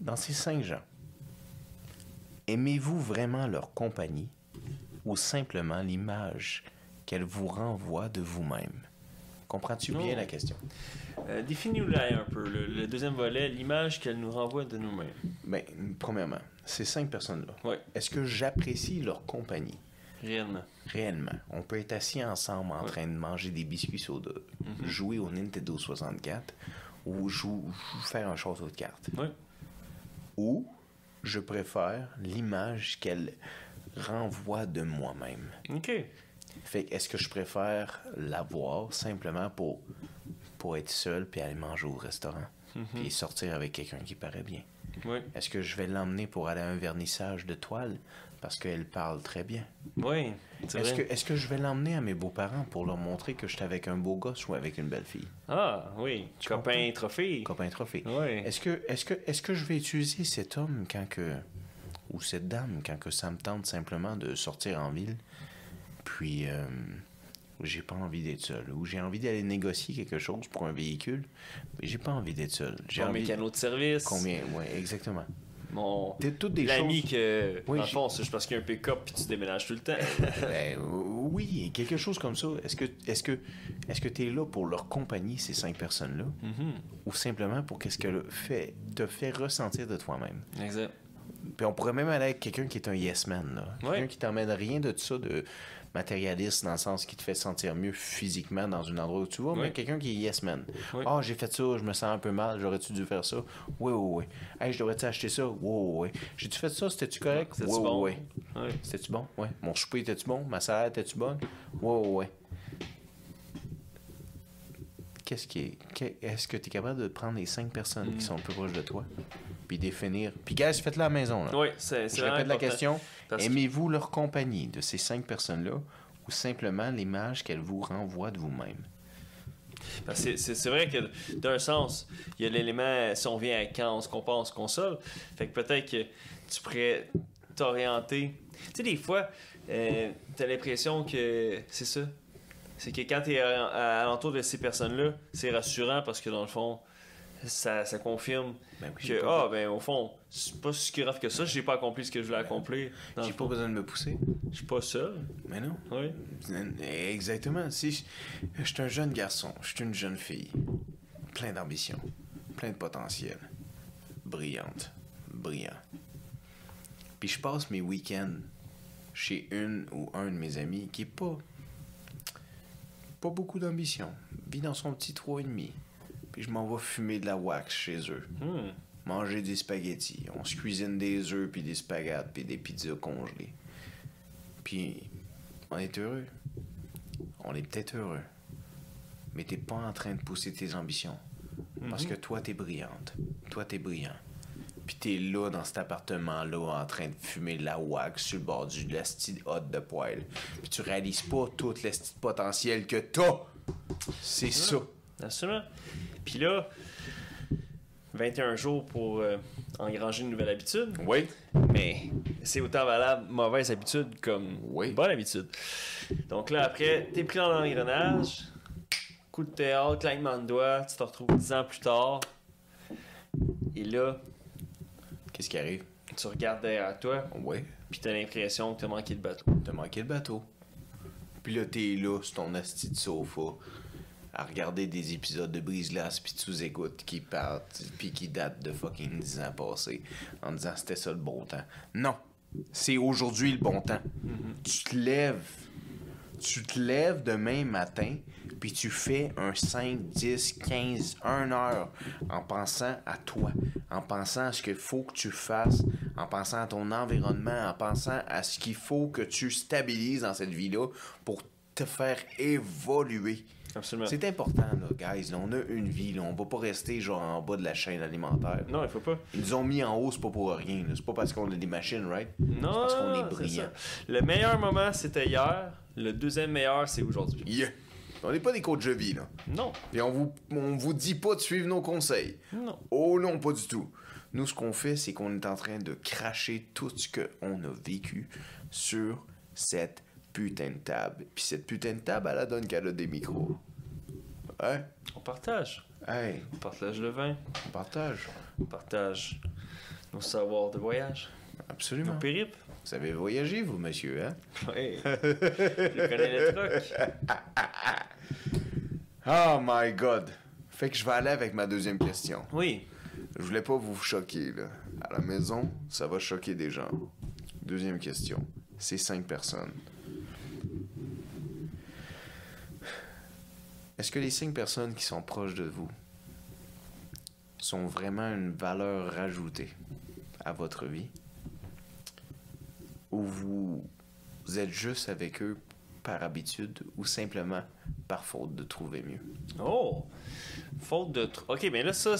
Dans ces cinq gens, aimez-vous vraiment leur compagnie ou simplement l'image qu'elle vous renvoie de vous-même? Comprends-tu bien la question? Euh, Définis-nous-la un peu. Le, le deuxième volet, l'image qu'elle nous renvoie de nous-mêmes. Ben, premièrement, ces cinq personnes-là, est-ce que j'apprécie leur compagnie? Réellement. réellement? On peut être assis ensemble en Ouais. train de manger des biscuits soda, jouer au Nintendo 64 ou faire un château de cartes. Oui. Ou je préfère l'image qu'elle renvoie de moi-même. OK. Fait que est-ce que je préfère la voir simplement pour, pour être seul puis aller manger au restaurant puis sortir avec quelqu'un qui paraît bien? Oui. Est-ce que je vais l'emmener pour aller à un vernissage de toile? Parce qu'elle parle très bien? Oui. Est-ce que, est-ce que je vais l'emmener à mes beaux-parents pour leur montrer que je suis avec un beau gosse ou avec une belle fille? Ah, oui. Copain trophée. Copain trophée. Oui. Est-ce que, est-ce que, est-ce que je vais utiliser cet homme quand que, ou cette dame quand que ça me tente simplement de sortir en ville, puis euh, j'ai pas envie d'être seul, ou j'ai envie d'aller négocier quelque chose pour un véhicule, mais j'ai pas envie d'être seul. J'ai Mon envie. mécano de service. Combien? Ouais, exactement. Mon. Toutes des L'ami choses. que. Oui, en juste parce qu'il y a un pick-up puis tu déménages tout le temps. [laughs] Ben, oui, quelque chose comme ça. Est-ce que est-ce que est-ce que tu es là pour leur compagnie ces cinq personnes-là? Mhm. ou simplement pour qu'est-ce que le fait te fait ressentir de toi-même? Exact. Puis on pourrait même aller avec quelqu'un qui est un yes man là. Quelqu'un Ouais. qui t'emmène rien de ça de matérialiste dans le sens qui te fait sentir mieux physiquement dans un endroit où tu vas, mais quelqu'un qui est yes man. Ah, j'ai fait ça, je me sens un peu mal, j'aurais-tu dû faire ça? Oui, oui, oui. Hey, je devrais-tu acheter ça? Oui, oui, oui. J'ai-tu fait ça, c'était-tu correct? C'était-tu Oui, bon? oui, oui. C'était-tu bon? Ouais. Mon souper était-tu bon? Ma salade était-tu bonne? Ouais, ouais, ouais. Qu'est-ce qui est. Est-ce que tu es capable de prendre les cinq personnes qui sont le plus proches de toi? Puis définir. Puis, guys, faites-le à la maison, là. Oui, c'est c'est Je répète la question. Que- Aimez-vous leur compagnie de ces cinq personnes-là ou simplement l'image qu'elles vous renvoient de vous-même? C'est vrai que d'un sens, il y a l'élément, si on vient à quand on se compare, on se console. Fait que peut-être que tu pourrais t'orienter. Tu sais, des fois, euh, t'as l'impression que c'est ça. C'est que quand t'es à, à, alentour de ces personnes-là, c'est rassurant parce que dans le fond, ça, ça confirme Ben oui, que, ah, ben au fond, c'est pas si grave que ça, j'ai pas accompli ce que je voulais accomplir. Dans J'ai pas besoin de me pousser. je suis pas seul. Mais non. Oui. Exactement. Si je, je suis un jeune garçon, je suis une jeune fille, plein d'ambition, plein de potentiel, brillante, brillant. Puis je passe mes week-ends chez une ou un de mes amis qui est pas pas beaucoup d'ambition, vit dans son petit 3,5. Puis je m'en vais fumer de la wax chez eux, Hmm. manger des spaghettis, on se cuisine des œufs puis des spaghettes puis des pizzas congelées. Puis on est heureux. On est peut-être heureux. Mais t'es pas en train de pousser tes ambitions. Parce que toi, t'es brillante. Toi, t'es brillant. Puis t'es là dans cet appartement-là en train de fumer de la wax sur le bord du l'esti hot de poêle. Puis tu réalises pas tout l'esti potentiel que t'as. C'est ça. Absolument. Puis là, 21 jours pour euh, engranger une nouvelle habitude. Oui. Mais c'est autant valable mauvaise habitude comme Oui. bonne habitude. Donc là, après, t'es pris dans l'engrenage, coup de théâtre, claquement de doigts, tu te retrouves 10 ans plus tard. Et là, Qu'est-ce qui arrive? tu regardes derrière toi, Oui. puis t'as l'impression que t'as manqué le bateau. T'as manqué le bateau. Puis là, t'es là sur ton asti de sofa à regarder des épisodes de Brise-Glace puis tu écoutes qui partent puis qui datent de fucking 10 ans passés en disant c'était ça le bon temps. Non. C'est aujourd'hui le bon temps. Tu te lèves. Tu te lèves demain matin puis tu fais un 5, 10, 15, 1 heure en pensant à toi, en pensant à ce qu'il faut que tu fasses, en pensant à ton environnement, en pensant à ce qu'il faut que tu stabilises dans cette vie-là pour te faire évoluer. Absolument. C'est important, là, guys. là. on a une vie. Là. On va pas rester genre en bas de la chaîne alimentaire. Non, il faut pas. Ils nous ont mis en haut, c'est pas pour rien. C'est pas parce qu'on a des machines, right? Non, c'est parce qu'on est c'est brillant. ça. Le meilleur moment, c'était hier. Le deuxième meilleur, c'est aujourd'hui. Yeah. On n'est pas des coachs de vie, là. Non. Et on vous, on vous dit pas de suivre nos conseils. Non. Oh non, pas du tout. Nous, ce qu'on fait, c'est qu'on est en train de cracher tout ce qu'on a vécu sur cette putain de table. Puis cette putain de table, elle a donne qu'elle a des micros. Hein? On partage. Hey, On partage le vin. on partage. On partage nos savoirs de voyage. Nos Absolument. périples. Vous avez voyagé, vous, monsieur, hein? [laughs] Oui. [laughs] Je connais le truc. [laughs] Oh my God! Fait que je vais aller avec ma deuxième question. Oui. Je voulais pas vous choquer, là. À la maison, ça va choquer des gens. Deuxième question. C'est cinq personnes. Est-ce que les cinq personnes qui sont proches de vous sont vraiment une valeur rajoutée à votre vie? Ou vous êtes juste avec eux par habitude ou simplement par faute de trouver mieux? Oh! Faute de. Ok, mais là, ça,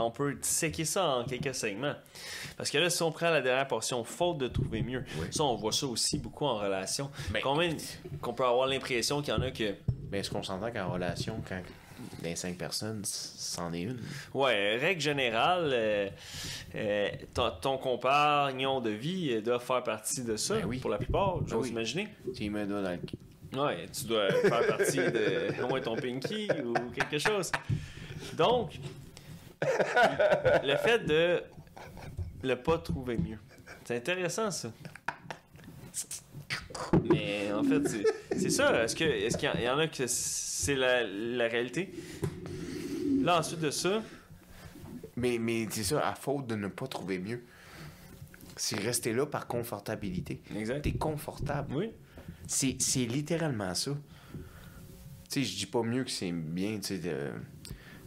on peut séquer ça en quelques segments. Parce que là, si on prend la dernière portion, faute de trouver mieux, Oui. ça, on voit ça aussi beaucoup en relation. Ben, Combien qu'on peut avoir l'impression qu'il y en a que. Mais est-ce qu'on s'entend qu'en relation, quand les cinq personnes, c'en est une? Ouais, règle générale, euh, euh, ton, ton compagnon de vie doit faire partie de ça Ben oui. pour la plupart, j'ose oui. imaginer. Tu mets dans le Ouais, tu dois faire partie de au moins ton pinky ou quelque chose. Donc, le fait de ne pas trouver mieux. C'est intéressant ça. Mais en fait, c'est- c'est ça. Est-ce qu'il y en- il y en a que c'est la, la réalité? Là, ensuite de ça, Mais, mais c'est ça, à faute de ne pas trouver mieux. C'est rester là par confortabilité. exact. T'es confortable. Oui. C'est, c'est littéralement ça. Tu sais, je dis pas mieux que c'est bien, tu sais, de-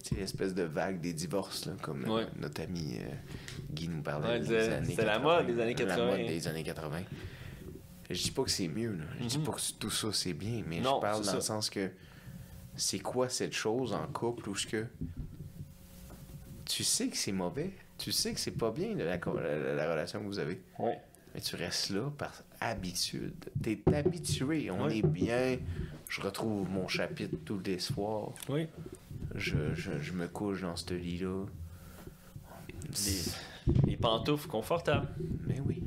sais, l'espèce de vague des divorces, là, comme euh, notre ami euh, Guy nous parlait Ouais, des années c'était la 80, mode des années La 80. mode des années 80. Je dis pas que c'est mieux, là. Je dis Mhm. pas que tout ça c'est bien, mais Non, je parle dans le sens que c'est quoi cette chose en couple où ce que tu sais que c'est mauvais, tu sais que c'est pas bien la, la- la- la relation que vous avez, Ouais. mais tu restes là par habitude. T'es habitué, on Ouais. est bien. Je retrouve mon chapitre tous les soirs. Oui. Je, je, je me couche dans ce lit-là. Les, les pantoufles confortables. Mais oui.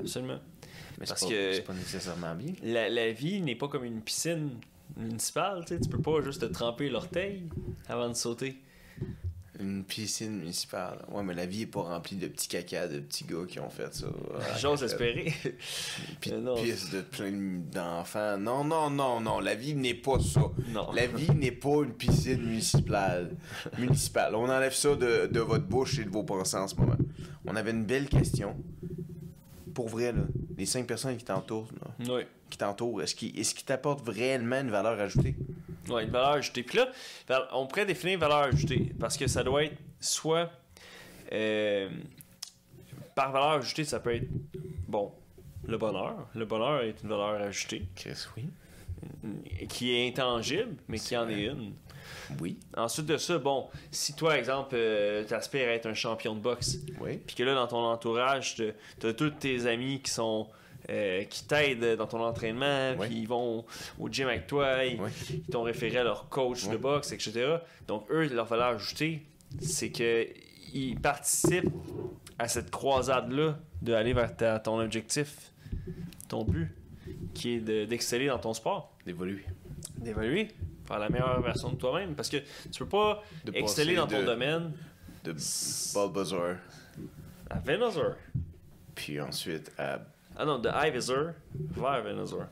Absolument. Mais Parce pas, que- c'est pas nécessairement bien. La, la vie n'est pas comme une piscine municipale, tu sais. Tu peux pas juste te tremper l'orteil avant de sauter. Une piscine municipale. Ouais, mais la vie est pas remplie de petits caca, de petits gars qui ont fait ça. [laughs] J'ose espérer. [laughs] Puis Euh, de non. pisse de plein d'enfants. Non, non, non, non. La vie n'est pas ça. Non. La vie [laughs] n'est pas une piscine municipale. municipale. On enlève ça de, de votre bouche et de vos pensées en ce moment. On avait une belle question. Pour vrai, là, les cinq personnes qui t'entourent, Oui. qui t'entourent, est-ce qu'ils est t'apportent réellement une valeur ajoutée? Ouais, une valeur ajoutée. Puis là, on pourrait définir valeur ajoutée parce que ça doit être soit. euh, par valeur ajoutée, ça peut être. Bon, le bonheur. Le bonheur est une valeur ajoutée Chris, oui. qui est intangible, mais qui en vrai. est une. Oui. Ensuite de ça, bon, si toi, exemple, euh, t'aspires à être un champion de boxe, Oui. puis que là, dans ton entourage, t'as- tous tes amis qui sont. euh, qui t'aident dans ton entraînement, puis ils vont au gym avec toi, ils, t'ont référé à leur coach de boxe, etc. Donc, eux, leur valeur ajoutée, c'est que ils participent à cette croisade-là d'aller vers ta- ton objectif, ton but, qui est de- d'exceller dans ton sport, D'évoluer. d'évoluer, faire la meilleure version de toi-même. Parce que tu peux pas De exceller dans ton de- domaine De Bulbasaur. à Venusaur. Puis ensuite à. Ah non, de Ivysaur vers Venusaur.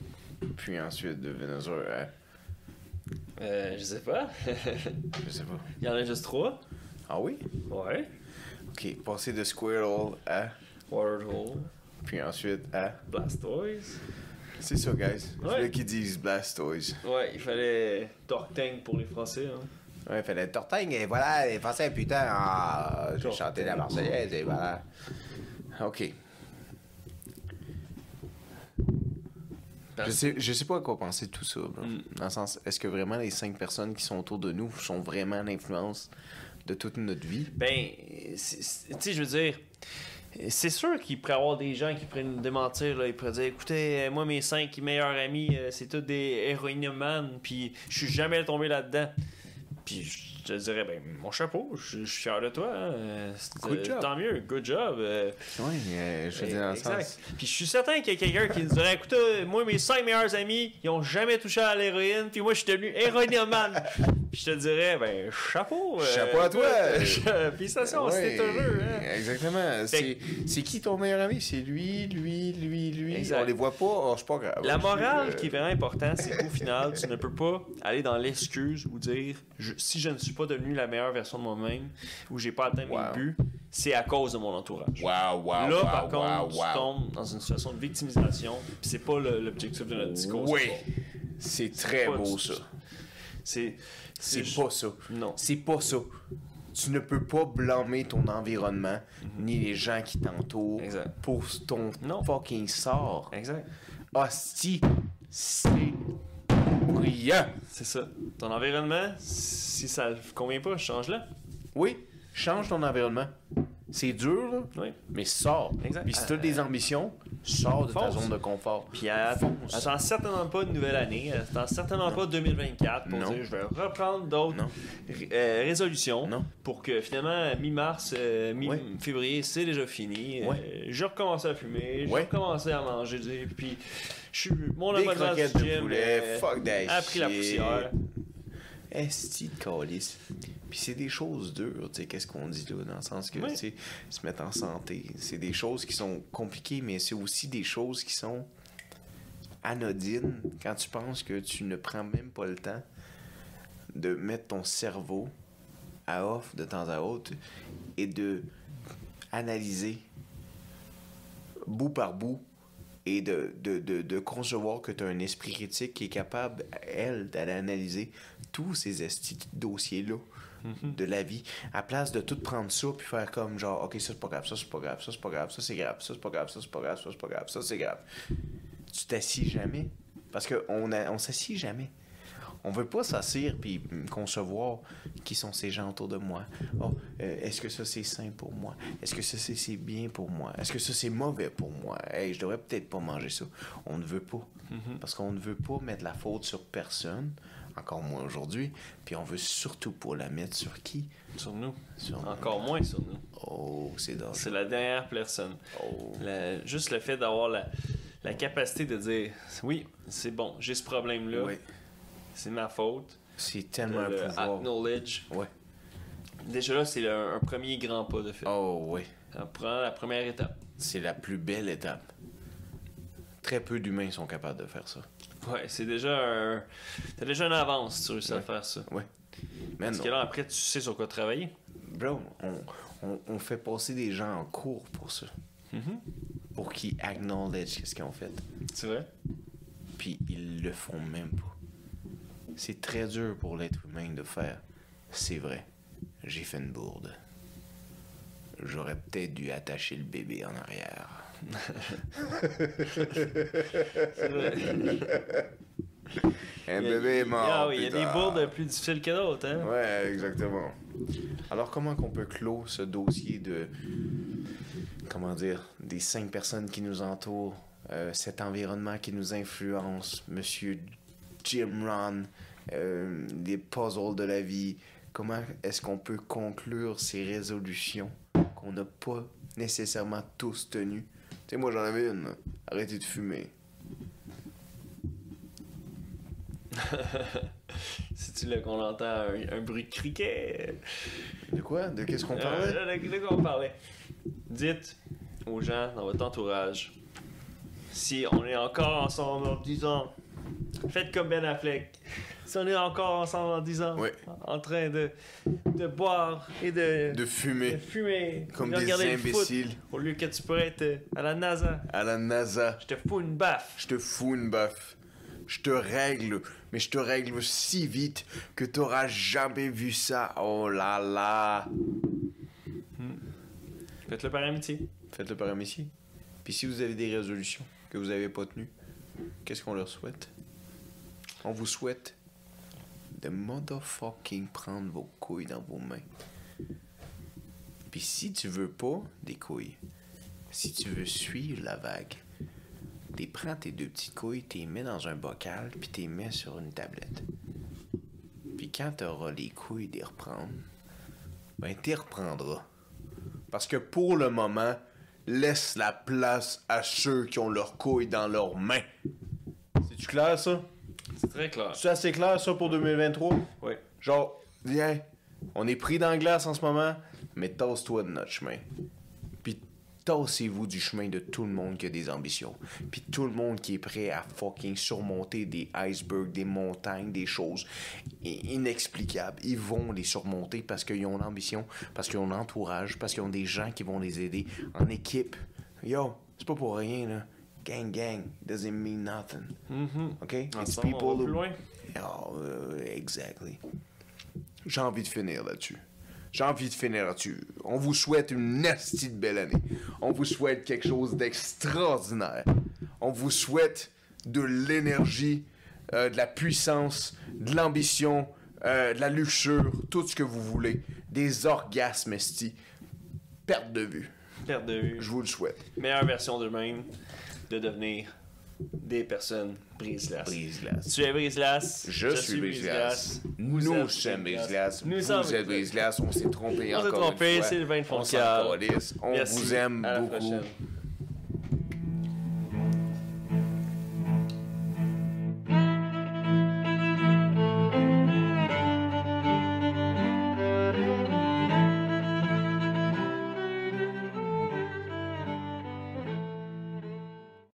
Puis ensuite de Venusaur à. Euh, je sais pas. [laughs] Je sais pas. Il y en a juste trois. Ah oui? Ouais. Ok. Passer de Squirtle à. Waterhole, Puis ensuite à. Blastoise. C'est ça, guys. C'est Ouais. là qu'ils disent Blastoise. Ouais, il fallait Tortang pour les Français. Hein. Ouais, il fallait Tortang et voilà, les Français, putain, ah, j'ai chanté la Marseillaise et voilà. Ok. Je sais, je sais pas à quoi penser de tout ça. Mm. Dans le sens, est-ce que vraiment les cinq personnes qui sont autour de nous sont vraiment l'influence de toute notre vie? Ben, tu sais, je veux dire, c'est sûr qu'il pourrait y avoir des gens qui pourraient nous démentir. Là. Ils pourraient dire écoutez, euh, moi, mes cinq meilleurs amis, euh, c'est tous des héroïnomans, puis je suis jamais tombé là-dedans. Puis je te dirais, ben, mon chapeau, je je suis fier de toi. hein. Euh, Good euh, job. Tant mieux, good job. euh, Oui, je veux dire, exact. sens. Puis je suis certain qu'il y a quelqu'un qui nous dirait écoutez, moi, mes cinq meilleurs amis, ils ont jamais touché à l'héroïne, puis moi, je suis devenu héroïnomane. puis je te dirais, ben, chapeau. euh, Chapeau à toi. écoute, [laughs] Félicitations, Ouais, c'était heureux. Hein? Exactement. C'est qui ton meilleur ami? C'est lui, lui, lui, lui. Exact. On les voit pas, oh, c'est pas grave. La morale Euh, qui est vraiment importante, c'est qu'au final, tu ne peux pas aller dans l'excuse ou dire je- si je ne suis pas devenu la meilleure version de moi-même ou j'ai pas atteint Wow. mes buts, c'est à cause de mon entourage. Wow, wow, Là, par contre, tu tombes dans une situation de victimisation, puis c'est pas l'objectif de notre discours. Oui. C'est très beau ça. C'est pas ça. Non. C'est pas ça. Tu ne peux pas blâmer ton environnement ni les gens qui t'entourent pour ton Non. fucking sort. Exact. Hostie, c'est brillant. C'est ça. Ton environnement, si ça ne convient pas, change-le. Oui, change ton environnement. C'est dur, là, Oui. mais sors. Exact. Puis si t'as des ambitions, sors de ta zone de confort. Puis à- Fonce. attends certainement pas une nouvelle année, attends certainement pas 2024 pour Non. dire je vais reprendre d'autres euh, résolutions Non. pour que finalement mi-mars, euh, mi-février, c'est déjà fini. Ouais. Euh, je recommence à fumer, je recommence à manger, puis je suis mon abonnement du de gym euh, a pris la poussière. Esti de calice. Puis c'est des choses dures, tu sais, qu'est-ce qu'on dit là, dans le sens que, Oui. tu sais, se mettre en santé. C'est des choses qui sont compliquées, mais c'est aussi des choses qui sont anodines quand tu penses que tu ne prends même pas le temps de mettre ton cerveau à off de temps à autre et de analyser bout par bout et de, de, de, de concevoir que tu as un esprit critique qui est capable, elle, d'aller analyser tous ces esti de la vie, à place de tout prendre ça puis faire comme genre, ok, ça c'est pas grave, ça c'est pas grave, ça c'est pas grave, ça c'est grave, ça c'est pas grave, ça c'est pas grave, ça c'est pas grave, ça c'est grave. Tu t'assis jamais. Parce qu'on on s'assit jamais. On veut pas s'asseoir puis hum, concevoir qui sont ces gens autour de moi. Oh, euh, est-ce que ça c'est sain pour moi? Est-ce que ça c'est c'est bien pour moi? Est-ce que ça c'est mauvais pour moi? Hey, je devrais peut-être pas manger ça. On ne veut pas. Parce qu'on ne veut pas mettre la faute sur personne, encore moins aujourd'hui, puis on veut surtout pas la mettre sur qui? Sur nous. Sur Encore moins sur nous. Oh, c'est dangereux. C'est la dernière personne. Oh. La- juste le fait d'avoir la, la capacité de dire oui, c'est bon, j'ai ce problème-là, Oui. c'est ma faute. C'est De tellement un le pouvoir. acknowledge. Ouais. Déjà là, c'est le- un premier grand pas de fait. Oh, oui. On prend la première étape. C'est la plus belle étape. Très peu d'humains sont capables de faire ça. Ouais, c'est déjà un. T'as déjà une avance si tu réussis à faire ça. Ouais. Man, Parce que là, après, tu sais sur quoi travailler. bro, on, on, on fait passer des gens en cours pour ça. Pour qu'ils acknowledge ce qu'ils ont fait. C'est vrai? Puis ils le font même pas. C'est très dur pour l'être humain de faire. C'est vrai, j'ai fait une bourde. J'aurais peut-être dû attacher le bébé en arrière. Un bébé est mort. Ah oui, il y a des bourdes plus difficiles que d'autres, hein. Ouais, exactement. Alors, comment qu'on peut clore ce dossier de. Comment dire Des cinq personnes qui nous entourent, euh, cet environnement qui nous influence, Monsieur Jim Ron, euh, les puzzles de la vie? Comment est-ce qu'on peut conclure ces résolutions qu'on n'a pas nécessairement tous tenues? Sais, moi j'en avais une. Arrêtez de fumer. [laughs] C'est-tu là qu'on entend un, un bruit de criquet? De quoi? De qu'est-ce qu'on parlait? Euh, de, de quoi on parlait? Dites aux gens dans votre entourage, si on est encore ensemble 10 ans, faites comme Ben Affleck. Si on est encore ensemble dans 10 ans, en train de, de boire et de, De de fumer. fumer, Comme de des foot, imbéciles. au lieu que tu pourrais être à la NASA, À la NASA. je te fous une baffe. Je te fous une baffe. Je te règle, mais je te règle si vite que t'auras jamais vu ça. Oh là là. Faites-le par amitié. Faites-le par amitié. Puis si vous avez des résolutions que vous n'avez pas tenues, qu'est-ce qu'on leur souhaite? On vous souhaite de motherfucking prendre vos couilles dans vos mains. Puis si tu veux pas des couilles, si tu veux suivre la vague, t'es prends tes deux petites couilles, t'es mets dans un bocal, puis t'es mets sur une tablette. Puis quand t'auras les couilles d'y reprendre, ben t'y reprendras. Parce que pour le moment, laisse la place à ceux qui ont leurs couilles dans leurs mains. C'est-tu clair, ça? C'est très clair. C'est assez clair, ça, pour 2023? Oui. Genre, viens, on est pris dans la glace en ce moment, mais tasse-toi de notre chemin. Puis tassez-vous du chemin de tout le monde qui a des ambitions. Puis tout le monde qui est prêt à fucking surmonter des icebergs, des montagnes, des choses inexplicables. Ils vont les surmonter parce qu'ils ont l'ambition, parce qu'ils ont l'entourage, parce qu'ils ont des gens qui vont les aider en équipe. Yo, c'est pas pour rien, là. Gang, gang, doesn't mean nothing. Mhm. OK? It's Ensemble, on people who- plus loin. Oh, euh, exactly. J'ai envie de finir là-dessus. J'ai envie de finir là-dessus. On vous souhaite une nasty de belle année. On vous souhaite quelque chose d'extraordinaire. On vous souhaite de l'énergie, euh, de la puissance, de l'ambition, euh, de la luxure, tout ce que vous voulez. Des orgasmes, esti. Perte de vue. Perte de vue. Je vous le souhaite. Meilleure version d'eux-mêmes de devenir des personnes brise-glace. Brise-glace. Tu es brise-glace. Je, suis Brise-Glace. Vous Nous sommes Brise-Glace. Nous Vous sommes êtes Brise-Glace. On s'est trompé On s'est encore trompé, une fois. Sylvain On s'en Foncal. calisse. On Merci. vous aime À la beaucoup. prochaine.